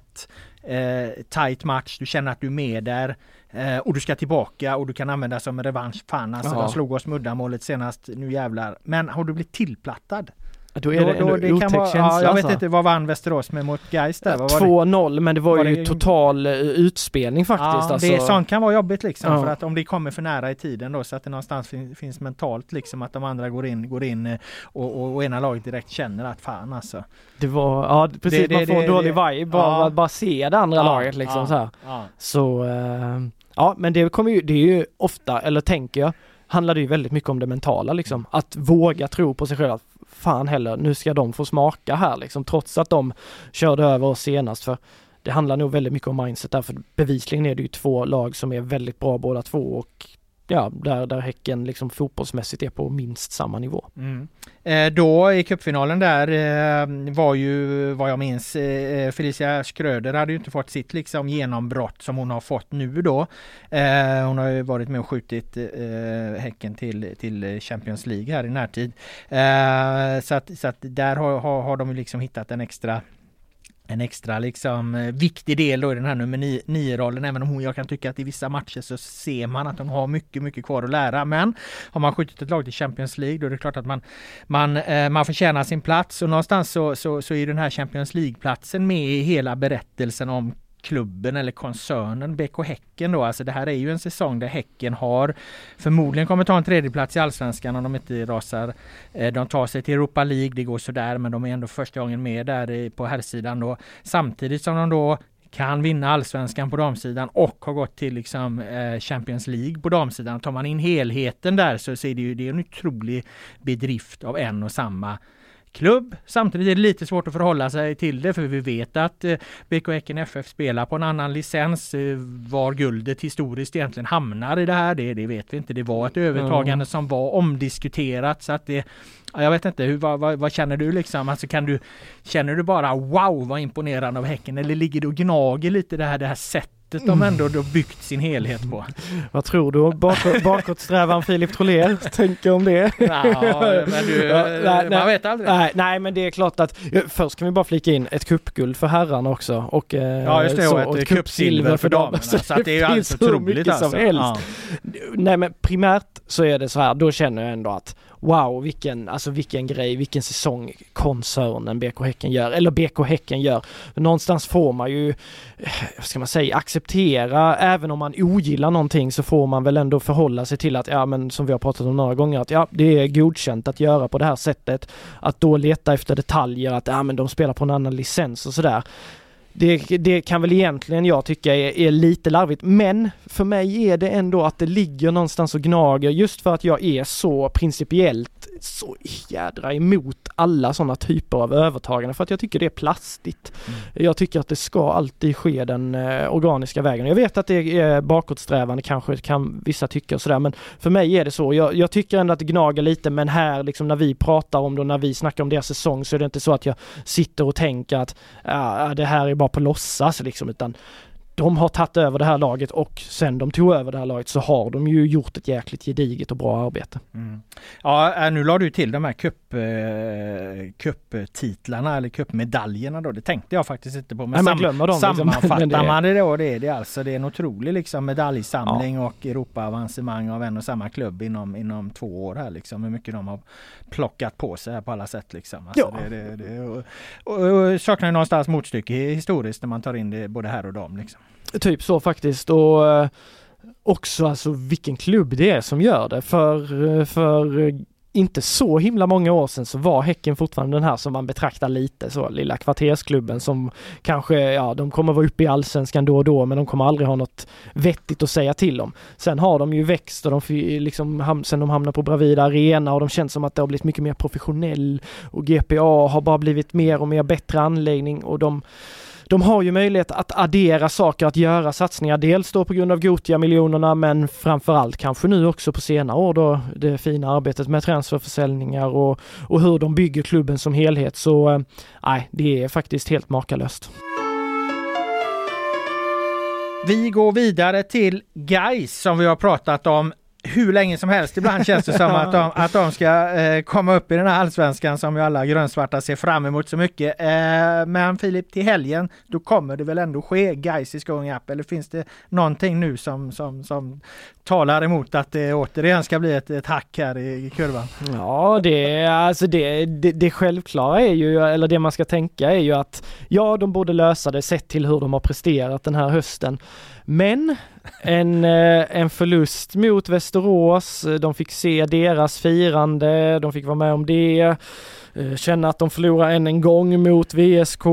eh, tight match, du känner att du är med där eh, och du ska tillbaka och du kan använda som en revansch. Fan alltså, Ja. de slog oss med uddamålet senast, nu jävlar. Men har du blivit tillplattad? Då är det ändå kan otäck vara, känsla ja, Jag vet alltså. inte, vad vann Västerås med mot Gais där? Vad var det? 2-0 men det var, Var ju det- total eh, utspelning faktiskt. Ja, alltså. det, sånt kan vara jobbigt liksom Ja. för att om det kommer för nära i tiden då så att det någonstans fin, finns mentalt liksom att de andra går in, går in eh, och, och, och ena laget direkt känner att fan alltså. Det var, ja precis, Det- det- man får en det- dålig det- vibe bara ja. bara se det andra laget liksom så här. Så, eh, ja men det kommer ju, det är ju ofta, eller tänker jag, handlar det ju väldigt mycket om det mentala liksom. Att våga tro på sig själv. Att fan heller, nu ska de få smaka här liksom, trots att de körde över oss senast. För det handlar nog väldigt mycket om mindset därför, bevisligen är det ju två lag som är väldigt bra båda två och ja, där, där Häcken liksom fotbollsmässigt är på minst samma nivå. Mm. Eh, då i cupfinalen där eh, var ju vad jag minns eh, Felicia Skröder hade ju inte fått sitt liksom genombrott som hon har fått nu då. Eh, hon har ju varit med och skjutit eh, Häcken till, till Champions League här i närtid. Eh, så att, så att där har, har, har de ju liksom hittat en extra en extra liksom eh, viktig del då i den här nummer 9-rollen även om hon, jag kan tycka att i vissa matcher så ser man att hon har mycket, mycket kvar att lära. Men har man skjutit ett lag till Champions League då är det klart att man, man, eh, man förtjänar sin plats och någonstans så, så, så är den här Champions League-platsen med i hela berättelsen om klubben eller koncernen BK Häcken då. Alltså det här är ju en säsong där Häcken har förmodligen kommer ta en tredjeplats i Allsvenskan om de inte rasar. Eh, de tar sig till Europa League, det går sådär men de är ändå första gången med där på herrsidan då. Samtidigt som de då kan vinna allsvenskan på damsidan och har gått till liksom eh, Champions League på damsidan. Tar man in helheten där så, ser är det ju det är en otrolig bedrift av en och samma klubb. Samtidigt är det lite svårt att förhålla sig till det för vi vet att eh, BK Häcken FF spelar på en annan licens. Eh, var guldet historiskt egentligen hamnar i det här, det, det vet vi inte. Det var ett övertagande som var omdiskuterat så att det Ja, jag vet inte, hur, vad, vad, vad känner du liksom? Alltså kan du, känner du bara wow vad imponerande av Häcken eller ligger du och gnager lite det här, det här sättet de ändå då byggt sin helhet på? Vad tror du bakåt, bakåtsträvaren Filip Troler tänker om det? Ja, men du, Ja, nej, man nej. vet aldrig. Nej, nej men det är klart att först kan vi bara flika in ett cupguld för herrarna också och, eh, Ja just det, så, och ett cupsilver för damerna. Så att det är ju hur otroligt alltså. som helst. Ja. Nej men primärt så är det så här, då känner jag ändå att wow vilken, alltså vilken grej, vilken säsong koncernen BK Häcken gör, eller BK Häcken gör. Någonstans får man ju, eh, vad ska man säga, acceptera, även om man ogillar någonting så får man väl ändå förhålla sig till att, ja men som vi har pratat om några gånger, att ja det är godkänt att göra på det här sättet. Att då leta efter detaljer, att ja men de spelar på en annan licens och sådär. Det, det kan väl egentligen jag tycka är, är lite larvigt, men för mig är det ändå att det ligger någonstans och gnager just för att jag är så principiellt så jädra emot alla sådana typer av övertagande för att jag tycker det är plastigt. Jag tycker att det ska alltid ske den eh, organiska vägen. Jag vet att det är bakåtsträvande kanske kan vissa tycka och sådär men för mig är det så. Jag, jag tycker ändå att det gnager lite men här liksom när vi pratar om det och när vi snackar om deras säsong så är det inte så att jag sitter och tänker att ja, det här är bara på låtsas liksom utan de har tagit över det här laget och sen de tog över det här laget så har de ju gjort ett jäkligt gediget och bra arbete. Mm. Ja, äh, nu la du till de här cup, eh, cuptitlarna eller cupmedaljerna då. Det tänkte jag faktiskt inte på. Nej, man glömmer dem liksom. Sammanfattar Men det- man det då, det är det alltså. Det är en otrolig liksom medaljsamling och Europa-avancemang av en och samma klubb inom, inom två år här liksom. Hur mycket de har plockat på sig här på alla sätt liksom. Alltså, Ja. det, det, det, och, och, och saknar någonstans motstycke historiskt när man tar in det både här och dam liksom. Typ så faktiskt och eh, också alltså vilken klubb det är som gör det för, eh, för eh, inte så himla många år sedan så var Häcken fortfarande den här som man betraktar lite så, lilla kvartersklubben som kanske, ja, de kommer vara uppe i allsvenskan då och då, men de kommer aldrig ha något vettigt att säga till om. Sen har de ju växt och de liksom, sen de hamnade på Bravida Arena och de känns som att det har blivit mycket mer professionell och GPA har bara blivit mer och mer bättre anläggning och de de har ju möjlighet att addera saker, att göra satsningar. Dels då på grund av Gotia-miljonerna men framförallt kanske nu också på senare år då det fina arbetet med transferförsäljningar och, och hur de bygger klubben som helhet. Så eh, nej, det är faktiskt helt makalöst. Vi går vidare till Geis som vi har pratat om hur länge som helst. Ibland känns det som att de, att de ska eh, komma upp i den här allsvenskan som ju alla grönsvarta ser fram emot så mycket. Eh, men Filip, till helgen, då kommer det väl ändå ske Gais is going up? Eller finns det någonting nu som, som, som talar emot att det återigen ska bli ett, ett hack här i, i kurvan? Ja, det, alltså det, det, det självklara är ju, eller det man ska tänka är ju att ja, de borde lösa det sett till hur de har presterat den här hösten. Men en, eh, en förlust mot Västerås, eh, de fick se deras firande, de fick vara med om det, eh, känna att de förlorar än en gång mot VSK.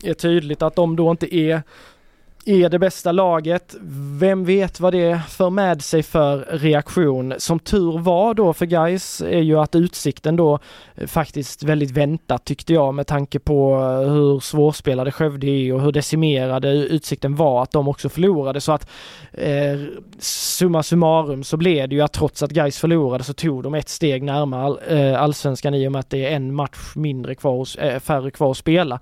Det är tydligt att de då inte är är det bästa laget. Vem vet vad det för med sig för reaktion. Som tur var då för guys är ju att utsikten då eh, faktiskt väldigt väntat tyckte jag med tanke på eh, hur svårspelade Skövde är och hur decimerade utsikten var att de också förlorade så att eh, summa summarum så blev det ju att trots att guys förlorade så tog de ett steg närmare all, eh, allsvenskan i och med att det är en match mindre kvar, eh, färre kvar att spela.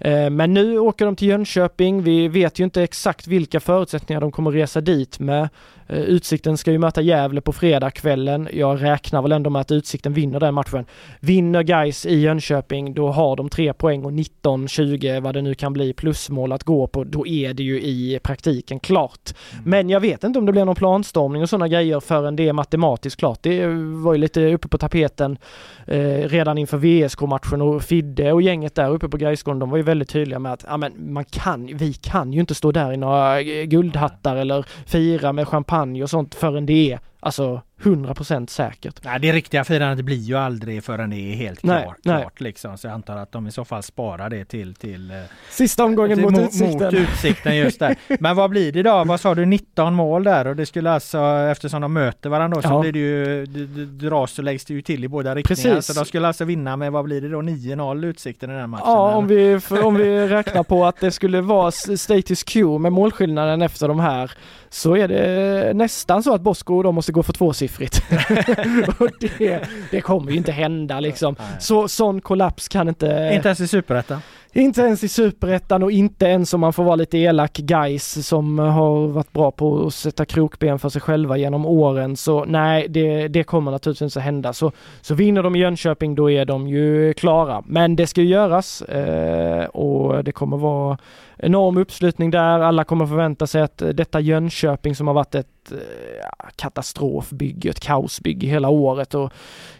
Eh, men nu åker de till Jönköping. Vi vet ju inte exakt vilka förutsättningar de kommer resa dit med. Eh, Utsikten ska ju möta Gävle på fredagskvällen. Jag räknar väl ändå med att Utsikten vinner den matchen. Vinner Geis i Jönköping, då har de tre poäng och 19-20 vad det nu kan bli plusmål att gå på. Då är det ju i praktiken klart. Mm. Men jag vet inte om det blir någon planstormning och sådana grejer förrän det är matematiskt klart. Det var ju lite uppe på tapeten eh, redan inför VSK-matchen och Fidde och gänget där uppe på Gaisgården, de var ju väldigt tydliga med att ja, men man kan, vi kan ju inte stå där i några guldhattar eller fira med champagne och sånt förrän det är alltså 100% säkert. Nej, det riktiga firandet blir ju aldrig förrän det är helt nej, klart, nej. klart liksom. Så jag antar att de i så fall sparar det till, till eh, Sista omgången till, mot, utsikten. mot utsikten. just där. Men vad blir det då? Vad sa du? 19 mål där och det skulle alltså eftersom de möter varandra så ja. blir det ju dras och läggs det ju till i båda riktningar. Precis. Så de skulle alltså vinna med vad blir det då? 9-0 utsikten i den här matchen? Ja, om vi, om vi räknar på att det skulle vara status quo med målskillnaden efter de här så är det nästan så att Bosko och de måste gå för tvåsiffrigt. och det, det kommer ju inte hända liksom. Så sån kollaps kan inte... Inte ens i Superettan? Inte ens i superettan och inte ens om man får vara lite elak guys som har varit bra på att sätta krokben för sig själva genom åren. Så nej, det, det kommer naturligtvis inte hända. Så, så vinner de i Jönköping då är de ju klara. Men det ska ju göras eh, och det kommer vara enorm uppslutning där. Alla kommer förvänta sig att eh, detta Jönköping som har varit ett eh, katastrofbygge, ett kaosbygge hela året och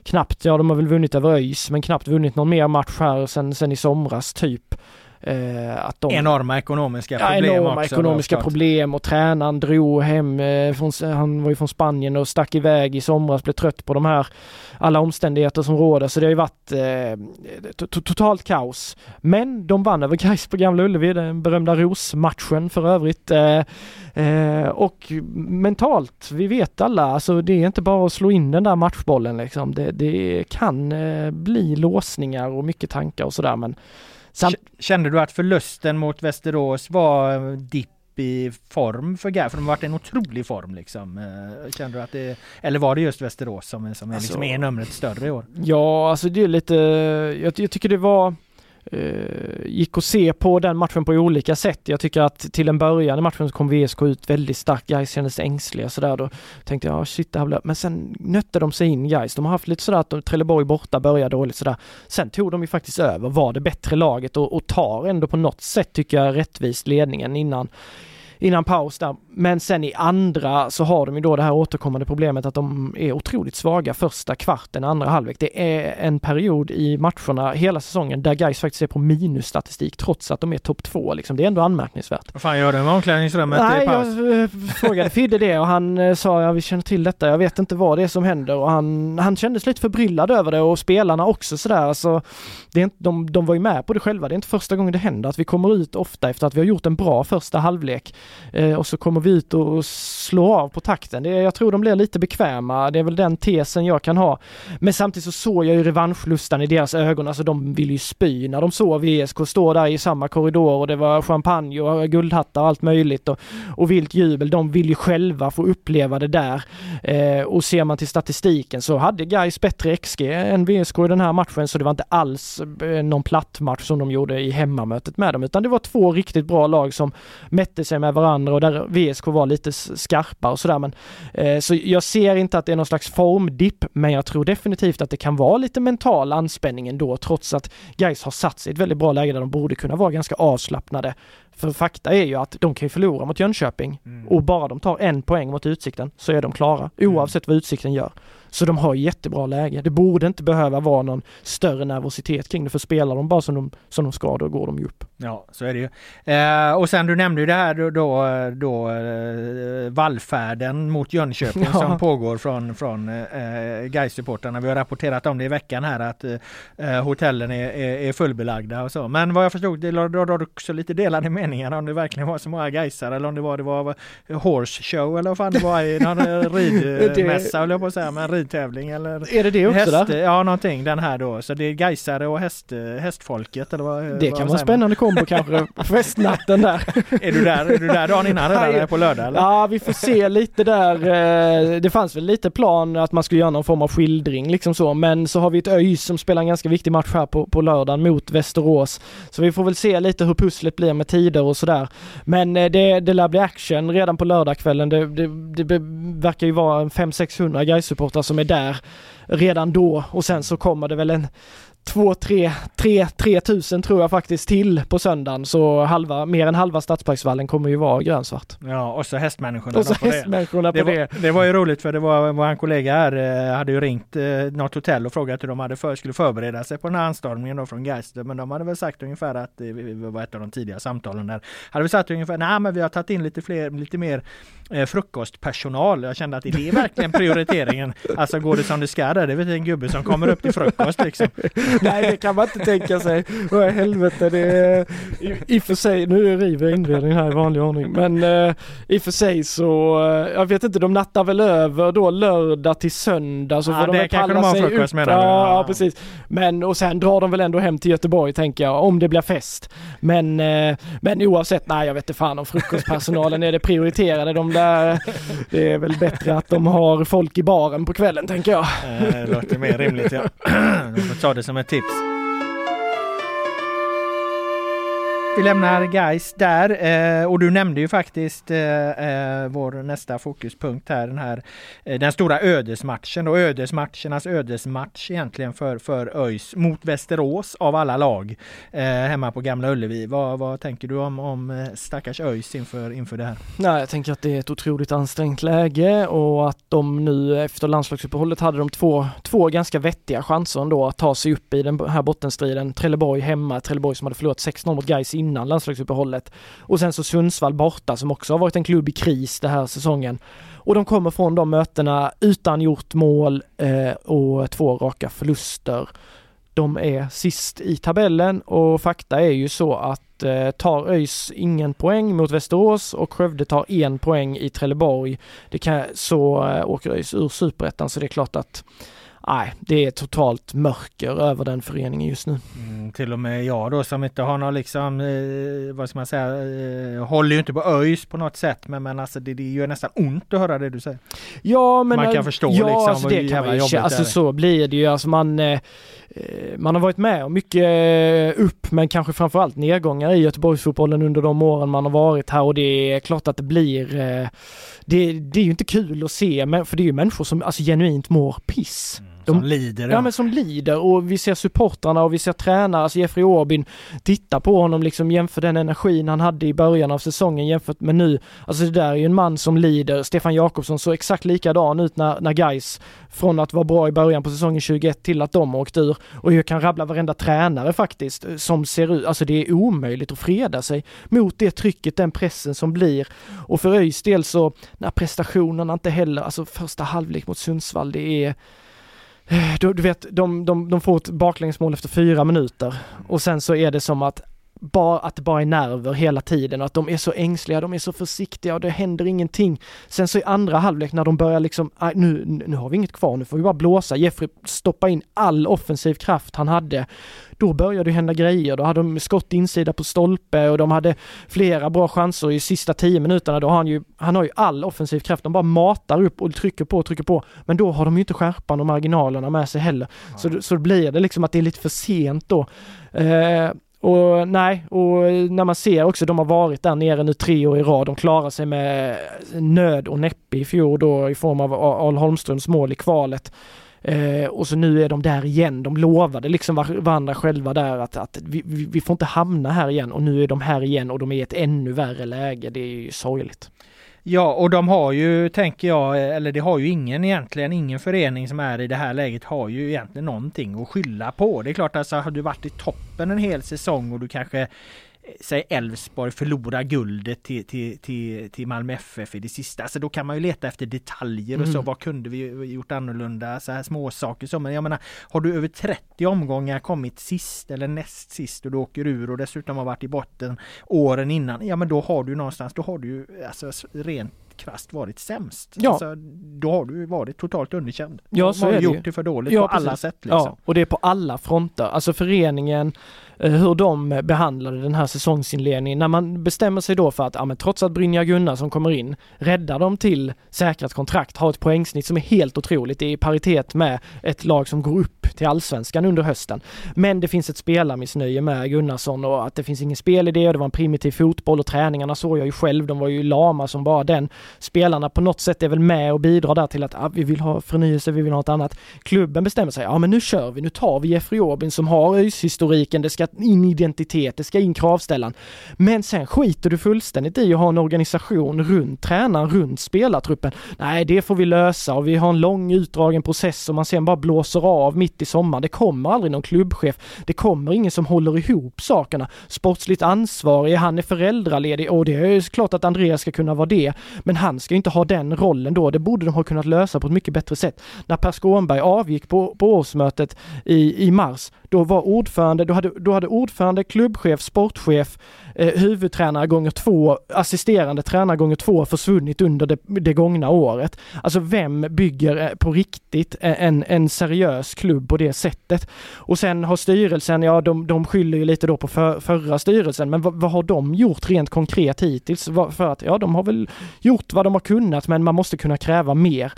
knappt, ja de har väl vunnit över ÖIS men knappt vunnit någon mer match här sen, sen i somras typ. Eh, att de, enorma ekonomiska problem ja, enorma också, ekonomiska problem och tränaren drog hem, eh, från, han var ju från Spanien och stack iväg i somras, blev trött på de här alla omständigheter som råder så det har ju varit eh, totalt kaos. Men de vann över Gais på Gamla Ullevi, den berömda Ros-matchen för övrigt. Eh, eh, och mentalt, vi vet alla, alltså det är inte bara att slå in den där matchbollen liksom. Det, det kan eh, bli låsningar och mycket tankar och sådär men Samt... Kände du att förlusten mot Västerås var dipp i form för Gais? För de har varit en otrolig form liksom. Eh, kände du att det, eller var det just Västerås som, som alltså, liksom är numret större i år? Ja, alltså det är lite, jag, jag tycker det var Eh, gick att se på den matchen på olika sätt. Jag tycker att till en början i matchen så kom VSK ut väldigt starkt. Gais kändes ängsliga sådär. Då tänkte jag, oh, shit det här blir... Men sen nötte de sig in Gais. De har haft lite sådär att Trelleborg borta började dåligt sådär. Sen tog de ju faktiskt över, var det bättre laget och, och tar ändå på något sätt tycker jag rättvist ledningen innan innan paus där. Men sen i andra så har de ju då det här återkommande problemet att de är otroligt svaga första kvarten, andra halvlek. Det är en period i matcherna hela säsongen där guys faktiskt är på minusstatistik trots att de är topp två. Liksom. Det är ändå anmärkningsvärt. Vad fan gör du med omklädningsrummet Nej, i paus? jag eh, frågade Fidde det och han eh, sa ja vi känner till detta, jag vet inte vad det är som händer och han, han kändes lite förbryllad över det och spelarna också sådär. Alltså, det är inte, de, de var ju med på det själva, det är inte första gången det händer att vi kommer ut ofta efter att vi har gjort en bra första halvlek eh, och så kommer vi ut och slår av på takten. Det, jag tror de blir lite bekväma, det är väl den tesen jag kan ha. Men samtidigt så såg jag ju revanschlustan i deras ögon, alltså de vill ju spy när de såg VSK stå där i samma korridor och det var champagne och guldhattar och allt möjligt och, och vilt jubel. De vill ju själva få uppleva det där. Eh, och ser man till statistiken så hade Gais bättre XG än VSK i den här matchen så det var inte alls eh, någon platt match som de gjorde i hemmamötet med dem utan det var två riktigt bra lag som mätte sig med varandra och där VSK var lite skarpa och sådär men eh, så jag ser inte att det är någon slags formdipp men jag tror definitivt att det kan vara lite mental anspänning ändå trots att Gais har satt sig i ett väldigt bra läge där de borde kunna vara ganska avslappnade. För fakta är ju att de kan ju förlora mot Jönköping och bara de tar en poäng mot Utsikten så är de klara oavsett vad Utsikten gör. Så de har jättebra läge. Det borde inte behöva vara någon större nervositet kring det för spelar de bara som de, som de ska då går de ju upp. Ja, så är det ju. Eh, och sen du nämnde ju det här då, då, då eh, vallfärden mot Jönköping Ja. som pågår från, från eh, Gais-supportrarna. Vi har rapporterat om det i veckan här att eh, hotellen är, är, är fullbelagda och så. Men vad jag förstod, det rådde också lite delade meningar om det verkligen var så många Gaisare eller om det var, det var horse show eller vad fan det var i någon eh, ridmässa höll jag på att säga, men ridtävling eller Är det det också häst, där? Ja, någonting den här då. Så det är Gaisare och häst, hästfolket eller vad Det vad kan vara en spännande kombo kanske. Festnatten där. Är du där, är du där dagen innan redan eller på lördag eller? Ja, vi får se lite där. eh, Det fanns väl lite plan att man skulle göra någon form av skildring liksom så, men så har vi ett ÖIS som spelar en ganska viktig match här på, på lördagen mot Västerås. Så vi får väl se lite hur pusslet blir med tider och sådär. Men eh, det, det lär bli action redan på lördagskvällen. Det, det, det verkar ju vara en 500-600 Gais-supportrar som är där redan då. Och sen så kommer det väl en två, tre, tre, tre tusen tror jag faktiskt till på söndagen. Så halva, mer än halva Stadsparksvallen kommer ju vara grönsvart. Ja, och så hästmänniskorna Och så på det. hästmänniskorna på Det det. var, det var ju roligt för det var vår kollega här eh, hade ju ringt eh, något hotell och frågat hur de hade för, skulle förbereda sig på den här anstormningen då från Geister. Men de hade väl sagt ungefär att, eh, det var ett av de tidiga samtalen där, hade vi sagt ungefär, nej men vi har tagit in lite fler, lite mer eh, frukostpersonal. Jag kände att är det verkligen prioriteringen? Alltså går det som det ska där? Det är väl en gubbe som kommer upp till frukost liksom. Nej det kan man inte tänka sig. Vad i helvete det är... I, I och för sig, nu river jag inredningen här i vanlig ordning. Men eh, i och för sig så, eh, jag vet inte, de nattar väl över då lördag till söndag så Ja, får de väl palla sig ja, du? ja, Ja. precis. Men och sen drar de väl ändå hem till Göteborg tänker jag, om det blir fest. Men, eh, men oavsett, nej jag vet inte fan om frukostpersonalen är det prioriterade. De där, det är väl bättre att de har folk i baren på kvällen tänker jag. Eh, Det låter mer rimligt ja. De får ta det som ett tips. Vi lämnar guys där eh, och du nämnde ju faktiskt eh, eh vår nästa fokuspunkt här, den här eh, den stora ödesmatchen och ödesmatchernas ödesmatch egentligen för, för ÖIS mot Västerås av alla lag eh, hemma på Gamla Ullevi. Vad, vad tänker du om, om eh, stackars ÖIS inför, inför det här? Nej, jag tänker att det är ett otroligt ansträngt läge och att de nu efter landslagsuppehållet hade de två, två ganska vettiga chanser ändå att ta sig upp i den här bottenstriden. Trelleborg hemma, Trelleborg som hade förlorat 6-0 mot Gais innan innan landslagsuppehållet och sen så Sundsvall borta som också har varit en klubb i kris den här säsongen. Och de kommer från de mötena utan gjort mål eh, och två raka förluster. De är sist i tabellen och fakta är ju så att eh, tar ÖIS ingen poäng mot Västerås och Skövde tar en poäng i Trelleborg det kan, så eh, åker ÖIS ur superettan så det är klart att nej, det är totalt mörker över den föreningen just nu. Mm, till och med jag då som inte har någon liksom, eh, vad ska man säga, eh, håller ju inte på ÖIS på något sätt men, men alltså det, det gör nästan ont att höra det du säger. Ja, men Man kan förstå ja, liksom alltså det kan man ju, jobbigt alltså så blir det ju. Alltså man, eh, eh, man har varit med om mycket eh, upp men kanske framförallt nedgångar i Göteborgsfotbollen under de åren man har varit här och det är klart att det blir eh, det, det är ju inte kul att se men för det är ju människor som alltså genuint mår piss. De, som lider. Ja men som lider och vi ser supportrarna och vi ser tränare, alltså Jeffrey Orbin, titta på honom liksom jämför den energin han hade i början av säsongen jämfört med nu. Alltså det där är ju en man som lider. Stefan Jakobsson såg exakt likadan ut när, när guys från att vara bra i början på säsongen 21 till att de åkte ur. Och jag kan rabbla varenda tränare faktiskt eh, som ser ut, alltså det är omöjligt att freda sig mot det trycket, den pressen som blir. Och för ÖIS del så, när prestationerna inte heller, alltså första halvlek mot Sundsvall, det är Eh, du, du vet, de, de, de får ett baklängesmål efter fyra minuter. Och sen så är det som att bara, att det bara är nerver hela tiden och att de är så ängsliga, de är så försiktiga och det händer ingenting. Sen så i andra halvlek när de börjar liksom, nu, nu har vi inget kvar, nu får vi bara blåsa. Jeffrey stoppa in all offensiv kraft han hade. Då började det hända grejer, då hade de skott insida på stolpe och de hade flera bra chanser i sista tio minuterna. Då har han ju, han har ju all offensiv kraft, de bara matar upp och trycker på och trycker på. Men då har de ju inte skärpan och marginalerna med sig heller. Så, så blir det liksom att det är lite för sent då. Eh, och nej, och när man ser också, de har varit där nere nu tre år i rad. De klarar sig med nöd och näppe i fjol då i form av Al Holmströms mål i kvalet. Eh, och så nu är de där igen. De lovade liksom varandra själva där att, att vi, vi, får inte hamna här igen och nu är de här igen och de är i ett ännu värre läge. Det är ju sorgligt. Ja, och de har ju, tänker jag, eh, eller det har ju ingen egentligen, ingen förening som är i det här läget har ju egentligen någonting att skylla på. Det är klart alltså, har du varit i toppen en hel säsong och du kanske säg Elfsborg förlorar guldet till, till, till, till Malmö FF i det sista. Alltså då kan man ju leta efter detaljer och så. Mm. Vad kunde vi gjort annorlunda? Så här små saker så. Men jag menar, har du över 30 omgångar kommit sist eller näst sist och du åker ur och dessutom har varit i botten åren innan. Ja men då har du någonstans, då har du ju alltså rent krasst varit sämst. Ja. Alltså, då har du varit totalt underkänd. Ja, så har är det gjort ju. det för dåligt ja, på precis. alla sätt. Liksom. Ja, och det är på alla fronter. Alltså föreningen Eh, hur de behandlade den här säsongsinledningen. När man bestämmer sig då för att, ja men trots att Brynja Gunnarsson kommer in, räddar dem till säkrat kontrakt, har ett poängsnitt som är helt otroligt. Det är i paritet med ett lag som går upp till allsvenskan under hösten. Men det finns ett spelarmissnöje med Gunnarsson och att det finns ingen spelidé och det var en primitiv fotboll och träningarna såg jag ju själv, de var ju lama som bara den. Spelarna på något sätt är väl med och bidrar där till att ah, vi vill ha förnyelse, vi vill ha något annat. Klubben bestämmer sig, ja men nu kör vi, nu tar vi Jeffrey Aubin som har ÖIS-historiken, det ska in identitet, det ska in kravställan. Men sen skiter du fullständigt i att ha en organisation runt tränaren, runt spelartruppen. Nej, det får vi lösa och vi har en lång utdragen process som man sen bara blåser av mitt i sommar. Det kommer aldrig någon klubbchef. Det kommer ingen som håller ihop sakerna. Sportsligt ansvarig, han är föräldraledig och det är klart att Andreas ska kunna vara det. Men han ska inte ha den rollen då. Det borde de ha kunnat lösa på ett mycket bättre sätt. När Per Skånberg avgick på, på årsmötet i, i mars, då var ordförande, då hade, då hade ordförande, klubbchef, sportchef, eh, huvudtränare gånger två, assisterande tränare gånger två försvunnit under det, det gångna året. Alltså vem bygger eh, på riktigt eh, en, en seriös klubb på det sättet? Och sen har styrelsen, ja de, de skyller ju lite då på för, förra styrelsen, men vad, vad, har de gjort rent konkret hittills? För att, ja de har väl gjort vad de har kunnat, men man måste kunna kräva mer.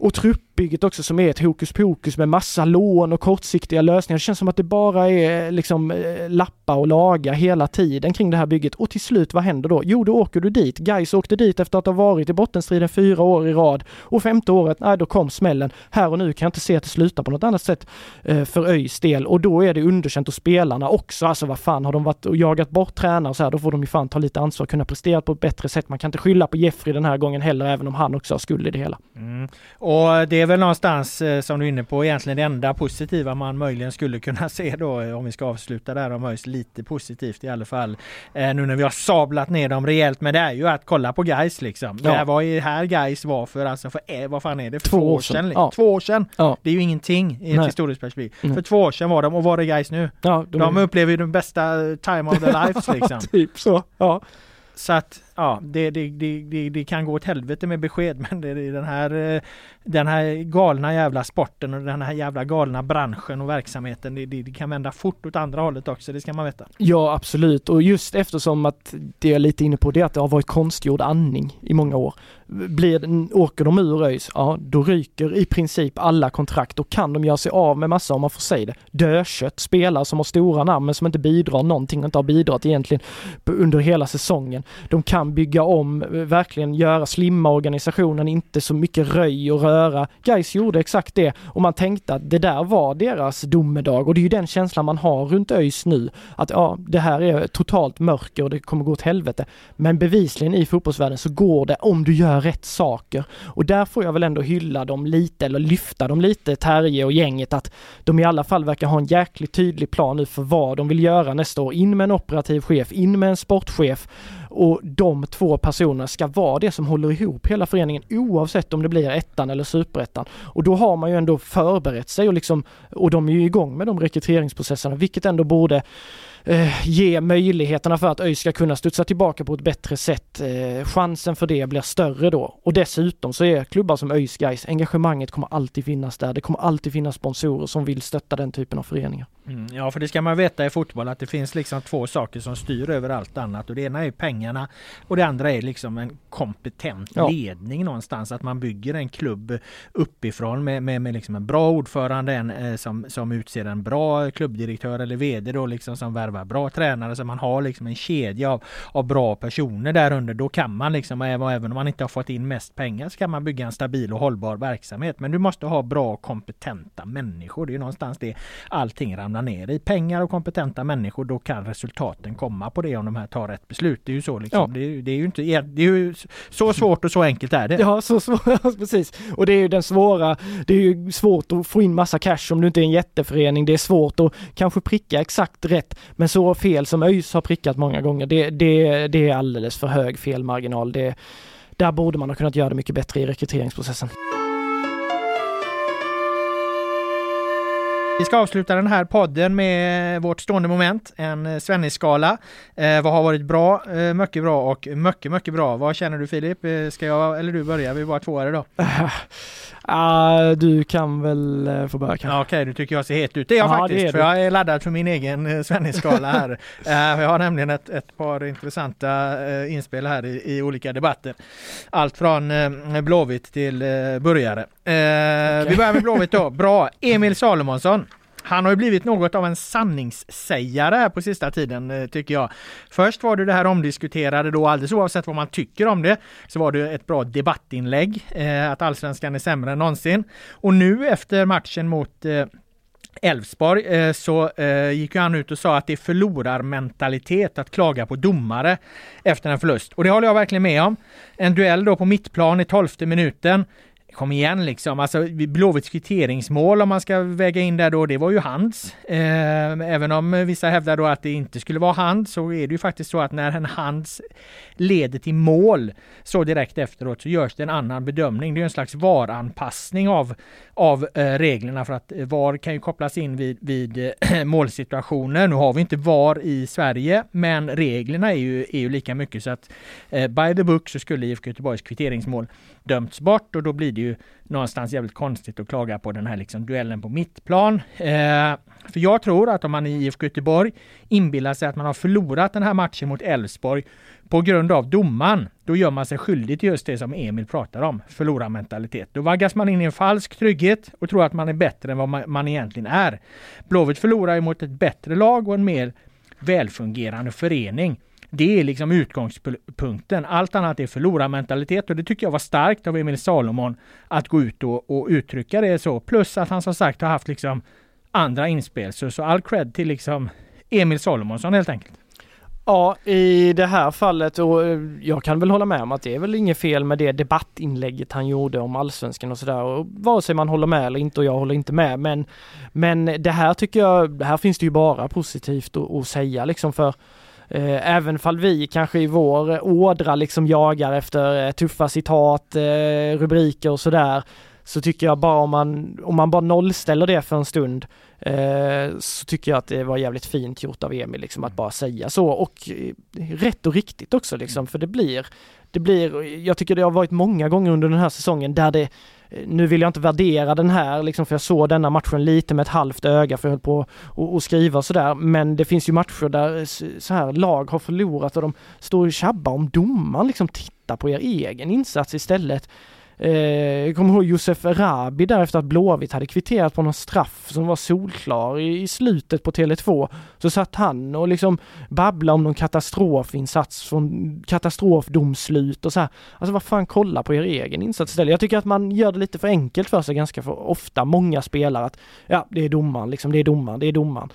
Och truppbygget också som är ett hokus pokus med massa lån och kortsiktiga lösningar. Det känns som att det bara är liksom eh, lappa och laga hela tiden kring det här bygget. Och till slut, vad händer då? Jo, då åker du dit. Gais åkte dit efter att ha varit i bottenstriden fyra år i rad. Och femte året, nej, då kom smällen. Här och nu kan jag inte se att det slutar på något annat sätt eh, för ÖIS del. Och då är det underkänt och spelarna också. Alltså vad fan, har de varit och jagat bort tränare och så här, då får de ju fan ta lite ansvar, och kunna prestera på ett bättre sätt. Man kan inte skylla på Jeffrey den här gången heller, även om han också har skuld i det hela. Mm. Och det är väl någonstans eh, som du är inne på egentligen det enda positiva man möjligen skulle kunna se då eh, om vi ska avsluta där om ÖIS lite positivt i alla fall. Eh, nu när vi har sablat ner dem rejält men det är ju att kolla på guys liksom. Ja. Det var ju här guys var för alltså för vad fan är det? För två, två år sedan. Ja. Två år sedan! Ja. Det är ju ingenting i ett Nej. historiskt perspektiv. Mm. För två år sedan var de och var är guys nu? Ja, de, de upplever ju den bästa time of their lives liksom. typ så. Ja. Så att ja, det, det, det, det, kan gå åt helvete med besked men det är den här, eh, den här galna jävla sporten och den här jävla galna branschen och verksamheten det, det, kan vända fort åt andra hållet också, det ska man veta. Ja absolut och just eftersom att det jag är lite inne på det är att det har varit konstgjord andning i många år. Blir, åker de ur ÖIS, ja då ryker i princip alla kontrakt. Då kan de göra sig av med massa, om man får säga det, dödkött. Spelare som har stora namn men som inte bidrar någonting och inte har bidragit egentligen under hela säsongen. De kan kan bygga om, eh, verkligen göra, slimma organisationen, inte så mycket röj och röra. Guys gjorde exakt det och man tänkte att det där var deras domedag och det är ju den känslan man har runt ÖIS nu. Att ja, det här är totalt mörker och det kommer gå åt helvete. Men bevisligen i fotbollsvärlden så går det om du gör rätt saker. Och där får jag väl ändå hylla dem lite eller lyfta dem lite, Terje och gänget, att de i alla fall verkar ha en jäkligt tydlig plan nu för vad de vill göra nästa år. In med en operativ chef, in med en sportchef och de två personerna ska vara det som håller ihop hela föreningen oavsett om det blir ettan eller superettan. Och då har man ju ändå förberett sig och liksom, och de är ju igång med de rekryteringsprocesserna, vilket ändå borde eh, ge möjligheterna för att ÖIS ska kunna studsa tillbaka på ett bättre sätt. Eh, chansen för det blir större då. Och dessutom så är klubbar som ÖIS guys engagemanget kommer alltid finnas där. Det kommer alltid finnas sponsorer som vill stötta den typen av föreningar. Mm, ja, för det ska man veta i fotboll att det finns liksom två saker som styr över allt annat och det ena är pengarna och det andra är liksom en kompetent ja. ledning någonstans. Att man bygger en klubb uppifrån med, med, med liksom en bra ordförande, en eh, som, som utser en bra klubbdirektör eller VD då liksom som värvar bra tränare så man har liksom en kedja av, av bra personer där under. Då kan man liksom, även om man inte har fått in mest pengar, så kan man bygga en stabil och hållbar verksamhet. Men du måste ha bra kompetenta människor. Det är någonstans det allting ramlar ner i. Pengar och kompetenta människor, då kan resultaten komma på det om de här tar rätt beslut. Det är ju så liksom. Ja. Det, är, det, är, ju inte, det är ju så svårt och så enkelt är det. Ja, så svårt, precis. Och det är ju den svåra, det är ju svårt att få in massa cash om du inte är en jätteförening. Det är svårt att kanske pricka exakt rätt, men så fel som ÖIS har prickat många gånger, det, det, det är alldeles för hög felmarginal. Det, där borde man ha kunnat göra det mycket bättre i rekryteringsprocessen. Vi ska avsluta den här podden med vårt stående moment, en eh, Svennis-skala. Eh, vad har varit bra, eh, mycket bra och mycket, mycket bra. Vad känner du Filip? Eh, ska jag eller du börja? Vi är bara två här idag. Uh, du kan väl uh, få börja kanske. Okej, okay, du tycker jag ser het ut. Det är jag ja, faktiskt, är för jag är laddad för min egen uh, Svennis-skala här. uh, jag har nämligen ett, ett par intressanta uh, inspel här i, i, olika debatter. Allt från uh, Blåvitt till uh, burgare. Okay. Vi börjar med Blåvitt då. Bra! Emil Salomonsson. Han har ju blivit något av en sanningssägare här på sista tiden eh, tycker jag. Först var det det här omdiskuterade då alldeles oavsett vad man tycker om det så var det ett bra debattinlägg eh, att allsvenskan är sämre än någonsin. Och nu efter matchen mot eh, Elfsborg eh, så eh, gick han ut och sa att det är förlorarmentalitet att klaga på domare efter en förlust. Och det håller jag verkligen med om. En duell då på mittplan i tolfte minuten kom igen liksom. Alltså Blåvitts kvitteringsmål om man ska väga in där då, det var ju hans. Eh, även om vissa hävdar då att det inte skulle vara hand så är det ju faktiskt så att när en hands leder till mål så direkt efteråt så görs det en annan bedömning. Det är en slags varanpassning av, av eh, reglerna för att eh, VAR kan ju kopplas in vid, vid eh, målsituationer. Nu har vi inte VAR i Sverige men reglerna är ju, är ju lika mycket så att eh, by the book så skulle IFK Göteborgs kvitteringsmål dömts bort och då blir det ju ju någonstans jävligt konstigt att klaga på den här liksom duellen på mittplan. Eh, för jag tror att om man i IFK Göteborg inbillar sig att man har förlorat den här matchen mot Elfsborg på grund av domaren, då gör man sig skyldig till just det som Emil pratar om, förlorarmentalitet. Då vaggas man in i en falsk trygghet och tror att man är bättre än vad man, man egentligen är. Blåvitt förlorar ju mot ett bättre lag och en mer välfungerande förening. Det är liksom utgångspunkten. Allt annat är förlorarmentalitet och det tycker jag var starkt av Emil Salomon att gå ut och, och uttrycka det så. Plus att han som sagt har haft liksom andra inspel. Så, så all cred till liksom Emil Salomonsson helt enkelt. Ja, i det här fallet och eh, jag kan väl hålla med om att det är väl inget fel med det debattinlägget han gjorde om allsvenskan och sådär. Och vare sig man håller med eller inte och jag håller inte med. Men, men det här tycker jag, här finns det ju bara positivt att, att säga liksom för Eh, även fall vi kanske i vår ådra liksom jagar efter eh, tuffa citat, eh, rubriker och sådär, så tycker jag bara om man, om man bara nollställer det för en stund så tycker jag att det var jävligt fint gjort av Emil liksom att bara säga så och rätt och riktigt också liksom för det blir, det blir, jag tycker det har varit många gånger under den här säsongen där det nu vill jag inte värdera den här liksom för jag såg denna matchen lite med ett halvt öga för jag höll på att skriva sådär men det finns ju matcher där så här lag har förlorat och de står och tjabbar om domaren liksom titta på er egen insats istället. Eh, jag kommer ihåg Josef Rabi där efter att Blåvitt hade kvitterat på någon straff som var solklar i, i slutet på Tele2. Så satt han och liksom babblade om någon katastrofinsats från katastrofdomslut och så här. Alltså vad fan, kolla på er egen insats istället. Jag tycker att man gör det lite för enkelt för sig ganska för ofta, många spelare att ja, det är domaren liksom, det är domaren, det är domaren.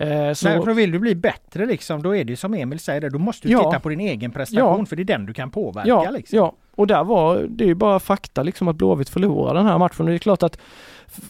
Eh, så... Nej, för vill du bli bättre liksom, då är det som Emil säger, då måste du ja. titta på din egen prestation ja. för det är den du kan påverka. Ja, liksom. ja. och där var det är bara fakta liksom att Blåvitt förlorade den här matchen. Och det är klart att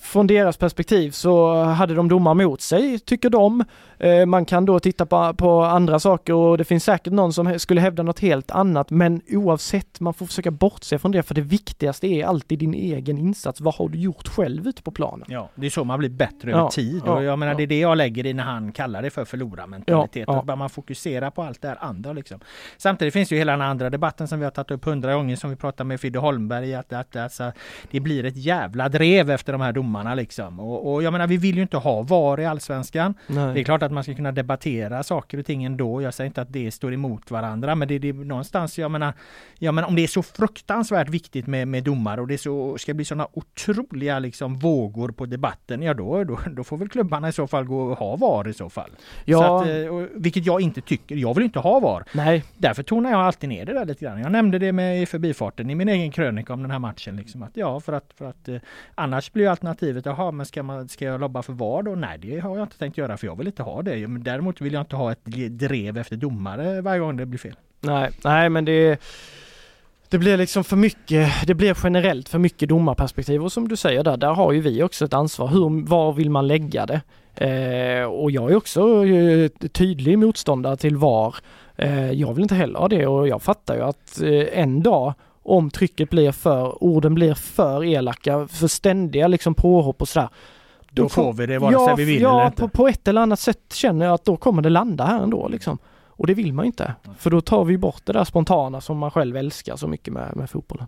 från deras perspektiv så hade de domar mot sig, tycker de. Eh, man kan då titta på, på, andra saker och det finns säkert någon som skulle hävda något helt annat men oavsett, man får försöka bortse från det för det viktigaste är alltid din egen insats. Vad har du gjort själv ute på planen? Ja, det är så man blir bättre över tid och jag menar ja. det är det jag lägger i när han kallar det för förlorarmentalitet. Ja, ja. Att man fokuserar på allt det här andra liksom. Samtidigt finns ju hela den andra debatten som vi har tagit upp hundra gånger som vi pratade med Fidde Holmberg att, att alltså, det blir ett jävla drev efter de här domarna liksom. Och, och jag menar vi vill ju inte ha VAR i Allsvenskan. Nej. Det är klart att man ska kunna debattera saker och ting ändå. Jag säger inte att det står emot varandra men det är någonstans, jag menar, jag menar om det är så fruktansvärt viktigt med, med domare och det så, ska bli sådana otroliga liksom vågor på debatten, ja då, då, då får väl klubbarna i så fall gå och ha VAR i så fall. Ja. Att, eh, och, vilket jag inte tycker. Jag vill inte ha VAR. Nej. Därför tonar jag alltid ner det där lite grann. Jag nämnde det med i förbifarten i min egen krönika om den här matchen. Liksom, att, ja, för att, för att eh, annars blir alternativet, jaha, men ska, man, ska jag lobba för VAR då? Nej, det har jag inte tänkt göra för jag vill inte ha det. Men däremot vill jag inte ha ett drev efter domare varje gång det blir fel. Nej, nej men det det blir liksom för mycket, det blir generellt för mycket domarperspektiv och som du säger där, där har ju vi också ett ansvar. Hur, var vill man lägga det? Eh, och jag är också eh, tydlig motståndare till VAR. Eh, jag vill inte heller ha det och jag fattar ju att eh, en dag om trycket blir för, orden blir för elaka, för ständiga liksom påhopp och sådär. Då, då får vi det vare sig ja, vi vill ja, eller inte. På, på ett eller annat sätt känner jag att då kommer det landa här ändå liksom. Och det vill man inte. För då tar vi bort det där spontana som man själv älskar så mycket med, med fotbollen.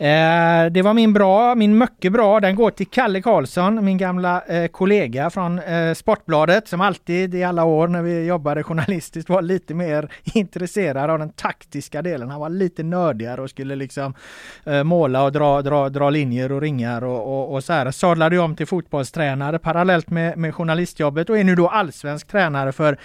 Eh, det var min bra, min mycket bra. Den går till Kalle Karlsson, min gamla eh, kollega från eh, Sportbladet som alltid i alla år när vi jobbade journalistiskt var lite mer intresserad av den taktiska delen. Han var lite nördigare och skulle liksom eh, måla och dra, dra, dra linjer och ringar och, och, och så här. Sadlade om till fotbollstränare parallellt med, med journalistjobbet och är nu då allsvensk tränare för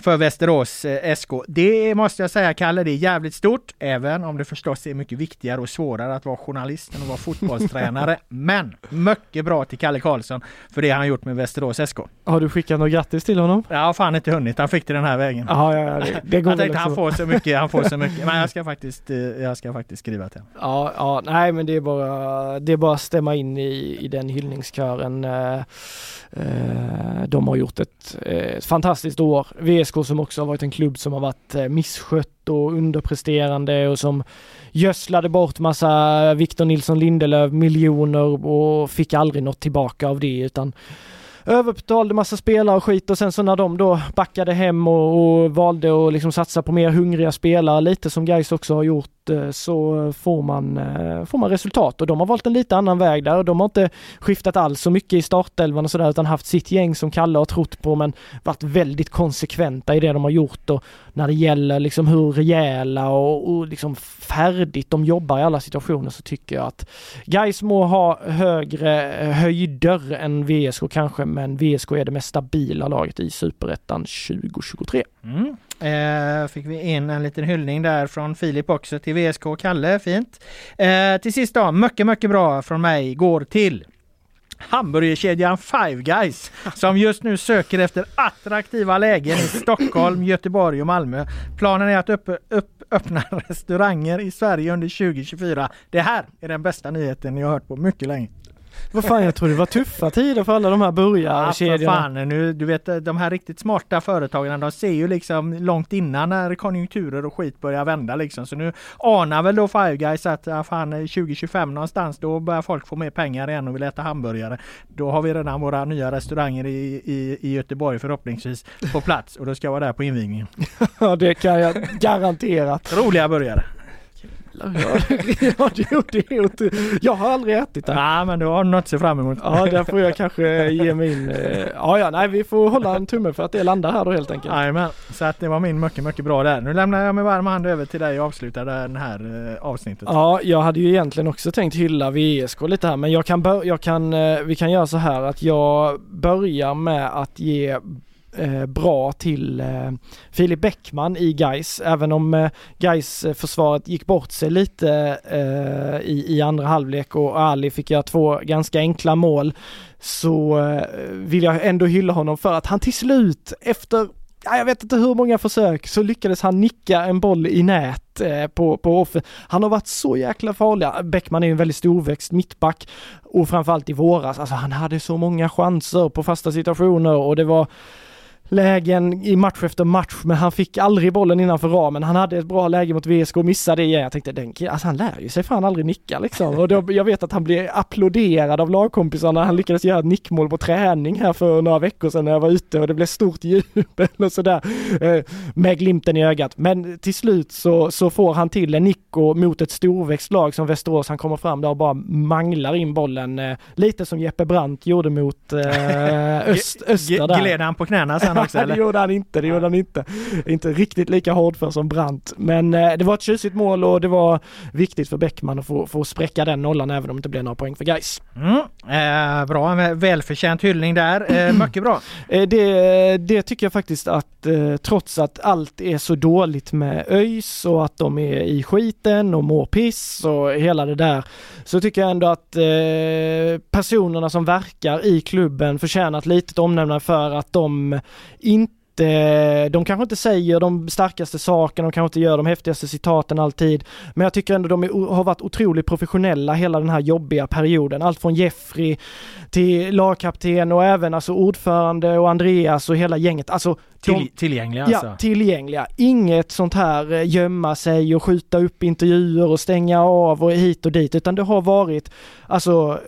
för Västerås eh, SK. Det måste jag säga Kalle, det är jävligt stort, även om det förstås är mycket viktigare och svårare att vara journalist än att vara fotbollstränare. Men mycket bra till Kalle Karlsson för det han gjort med Västerås SK. Har du skickat något grattis till honom? Jag har fan inte hunnit, han fick det den här vägen. Aha, ja, ja, det, det går jag tänkte han får så mycket, han får så mycket. Men jag ska faktiskt, eh, jag ska faktiskt skriva till honom. Ja, ja, nej men det är bara, det är bara att stämma in i, i den hyllningskören. Eh, de har gjort ett, ett fantastiskt år. VSK som också har varit en klubb som har varit eh, misskött och underpresterande och som gödslade bort massa Victor Nilsson Lindelöf miljoner och fick aldrig något tillbaka av det utan överbetalade massa spelare och skit. Och sen så när de då backade hem och, och valde att liksom satsa på mer hungriga spelare, lite som Gais också har gjort Eh, så får man, eh, får man resultat. Och de har valt en lite annan väg där. Och de har inte skiftat alls så mycket i startelvan och sådär utan haft sitt gäng som Kalle har trott på men varit väldigt konsekventa i det de har gjort. Och när det gäller liksom hur rejäla och, och liksom färdigt de jobbar i alla situationer så tycker jag att Gais må ha högre eh, höjder än VSK kanske men VSK är det mest stabila laget i Superettan 2023. Mm. Eh, fick vi in en liten hyllning där från Filip också till VSK och Kalle, fint. Eh, till sist då, mycket, mycket bra från mig går till hamburgerkedjan Five Guys som just nu söker efter attraktiva lägen i Stockholm, Göteborg och Malmö. Planen är att upp, upp, öppna restauranger i Sverige under 2024. Det här är den bästa nyheten jag hört på mycket länge. Vad fan, jag tror det var tuffa tider för alla de här burgarkedjorna. Ja, fan, nu, du vet de här riktigt smarta företagen, de ser ju liksom långt innan när konjunkturer och skit börjar vända liksom. Så nu anar väl då Five Guys att ja, fan 2025 någonstans, då börjar folk få mer pengar igen och vill äta hamburgare. Då har vi redan våra nya restauranger i, i, i Göteborg förhoppningsvis på plats och då ska jag vara där på invigningen. Ja, det kan jag garantera. Roliga burgare. Eller? ja, det, det är inte, jag har aldrig ätit det. Ja men då har du något att se fram emot. Ja, där får jag kanske ge mig in. eh, Ja, ja, nej, vi får hålla en tumme för att det landar här då helt enkelt. Jajamän, så att det var min mycket, mycket bra där. Nu lämnar jag med varm hand över till dig och avslutar det här eh, avsnittet. Ja, jag hade ju egentligen också tänkt hylla VSK lite här men jag kan, jag kan, eh, vi kan göra så här att jag börjar med att ge eh, bra till eh, Filip Bäckman i Gais även om eh, Gais-försvaret gick bort sig lite eh, i, i andra halvlek och Ali fick göra två ganska enkla mål så eh, vill jag ändå hylla honom för att han till slut efter jag vet inte hur många försök så lyckades han nicka en boll i nät eh, på, på off. Han har varit så jäkla farlig. Bäckman är en väldigt storväxt mittback och framförallt i våras, alltså han hade så många chanser på fasta situationer och det var lägen i match efter match, men han fick aldrig bollen innanför ramen. Han hade ett bra läge mot VSK och missade det igen. Jag tänkte, den, alltså han lär ju sig fan aldrig nicka liksom. Och då, jag vet att han blev applåderad av lagkompisarna. Han lyckades göra ett nickmål på träning här för några veckor sedan när jag var ute och det blev stort jubel och sådär. Eh, med glimten i ögat. Men till slut så, så får han till en nick och mot ett storväxt lag som Västerås. Han kommer fram där och bara manglar in bollen. Eh, lite som Jeppe Brandt gjorde mot eh, öst, Öster där. Gled han på knäna sen också Nej, eller? det gjorde han inte, det gjorde han inte. Inte riktigt lika hård för som Brandt. Men eh, det var ett tjusigt mål och det var viktigt för Bäckman att få, få spräcka den nollan även om det inte blev några poäng för Gais. Mm, eh, bra, med välförtjänt hyllning där. Eh, mycket bra. Eh, det, det tycker jag faktiskt att eh, trots att allt är så dåligt med ÖIS och att de är i skiten och mår piss och hela det där så tycker jag ändå att eh, personerna som verkar i klubben förtjänar ett litet omnämnande för att de inte de kanske inte säger de starkaste sakerna, de kanske inte gör de häftigaste citaten alltid. Men jag tycker ändå de är, har varit otroligt professionella hela den här jobbiga perioden. Allt från Jeffrey till lagkapten och även alltså ordförande och Andreas och hela gänget. Alltså Till, tillgängliga alltså. Ja, tillgängliga. Inget sånt här eh, gömma sig och skjuta upp intervjuer och stänga av och hit och dit, utan det har varit alltså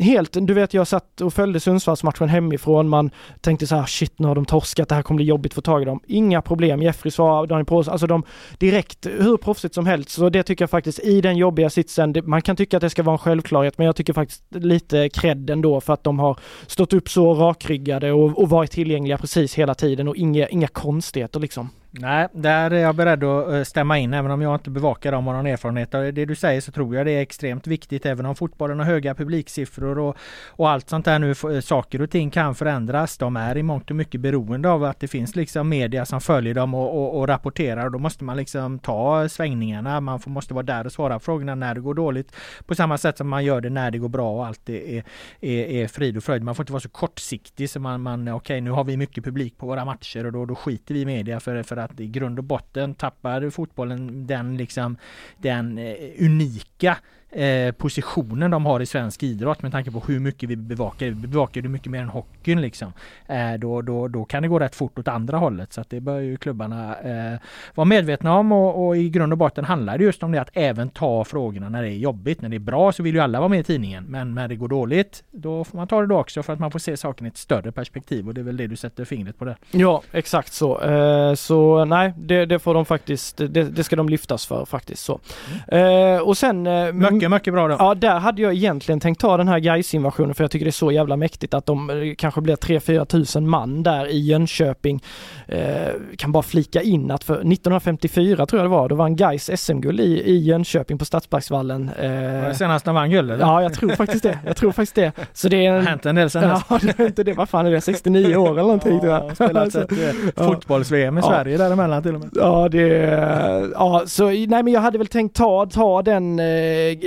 helt, du vet jag satt och följde Sundsvallsmatchen hemifrån, man tänkte så här shit nu har de torskat, det här kommer bli jobbigt att få tag i dem. Inga problem, Jeffrey svarade, Daniel Paulsson, alltså de direkt, hur proffsigt som helst, så det tycker jag faktiskt i den jobbiga sitsen, det, man kan tycka att det ska vara en självklarhet, men jag tycker faktiskt lite cred ändå för att de har stått upp så rakryggade och, och varit tillgängliga precis hela tiden och inga, inga konstigheter liksom. Nej, där är jag beredd att eh, stämma in även om jag inte bevakar dem och någon erfarenhet. Det du säger så tror jag det är extremt viktigt även om fotbollen har höga publiksiffror och, och allt sånt där nu. Eh, saker och ting kan förändras. De är i mångt och mycket beroende av att det finns liksom media som följer dem och, och, och rapporterar. Då måste man liksom ta svängningarna. Man får, måste vara där och svara på frågorna när det går dåligt. På samma sätt som man gör det när det går bra och allt är, är, är, är frid och fröjd. Man får inte vara så kortsiktig så man, man okej nu har vi mycket publik på våra matcher och då, då skiter vi i media för, för att i grund och botten tappar fotbollen den liksom den eh, unika eh, positionen de har i svensk idrott med tanke på hur mycket vi bevakar. Vi bevakar det mycket mer än hockeyn liksom. Eh, då, då, då kan det gå rätt fort åt andra hållet så att det bör ju klubbarna eh, vara medvetna om och, och i grund och botten handlar det just om det att även ta frågorna när det är jobbigt. När det är bra så vill ju alla vara med i tidningen men när det går dåligt då får man ta det då också för att man får se saken i ett större perspektiv och det är väl det du sätter fingret på där. Ja, exakt så. Eh, så nej, det, det får de faktiskt, det, det ska de lyftas för faktiskt så. Eh, och sen... Eh, Mycket, mycket bra då. Ja, där hade jag egentligen tänkt ta den här gais invasionen för jag tycker det är så jävla mäktigt att de eh, kanske blir 3-4 tusen man där i Jönköping. Eh, kan bara flika in att för 1954 tror jag det var, då vann Gais SM-guld i, i Jönköping på Stadsparksvallen. Var det Eh, senast de vann guld eller? ja, jag tror faktiskt det. Jag tror faktiskt det. Så det är Det har en... hänt en del sen dess. Ja, det är inte det. Vad fan är det? 69 år eller någonting tror Ja, jag. spelat ett eh, ja. fotbolls-VM i Ja. Sverige däremellan till och med. Ja, det... Ja, så nej men jag hade väl tänkt ta, ta den eh,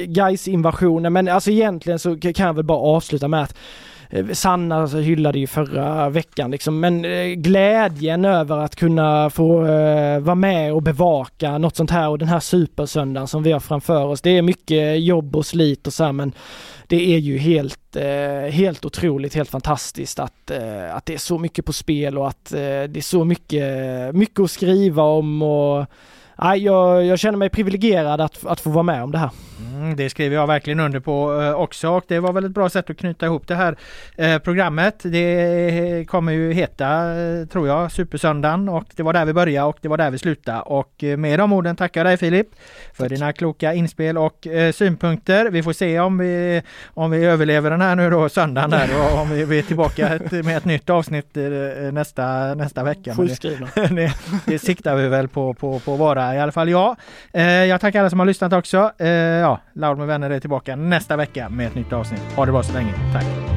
guys invasionen men alltså egentligen så kan jag väl bara avsluta med att eh, Sanna alltså, hyllade ju förra veckan liksom, men eh, glädjen över att kunna få eh, vara med och bevaka något sånt här och den här supersöndagen som vi har framför oss. Det är mycket jobb och slit och så här, men det är ju helt, eh, helt otroligt, helt fantastiskt att, eh, att det är så mycket på spel och att eh, det är så mycket, mycket att skriva om och nej, jag, jag känner mig privilegierad att, att få vara med om det här. Mm, det skriver jag verkligen under på eh, också och det var väl ett bra sätt att knyta ihop det här eh, programmet. Det kommer ju heta, eh, tror jag, Supersöndagen och det var där vi började och det var där vi slutade. Och med de orden tackar jag dig Filip för Tack. dina kloka inspel och synpunkter. Vi får se om vi, om vi överlever den här nu då söndagen där och om vi, är tillbaka ett, med ett nytt avsnitt nästa, nästa vecka. Sjukskrivna. Det, det, det siktar vi väl på, på, på vara, i alla fall jag. jag tackar alla som har lyssnat också ja, Loud med vänner är tillbaka nästa vecka med ett nytt avsnitt. Ha det bra så länge. Tack!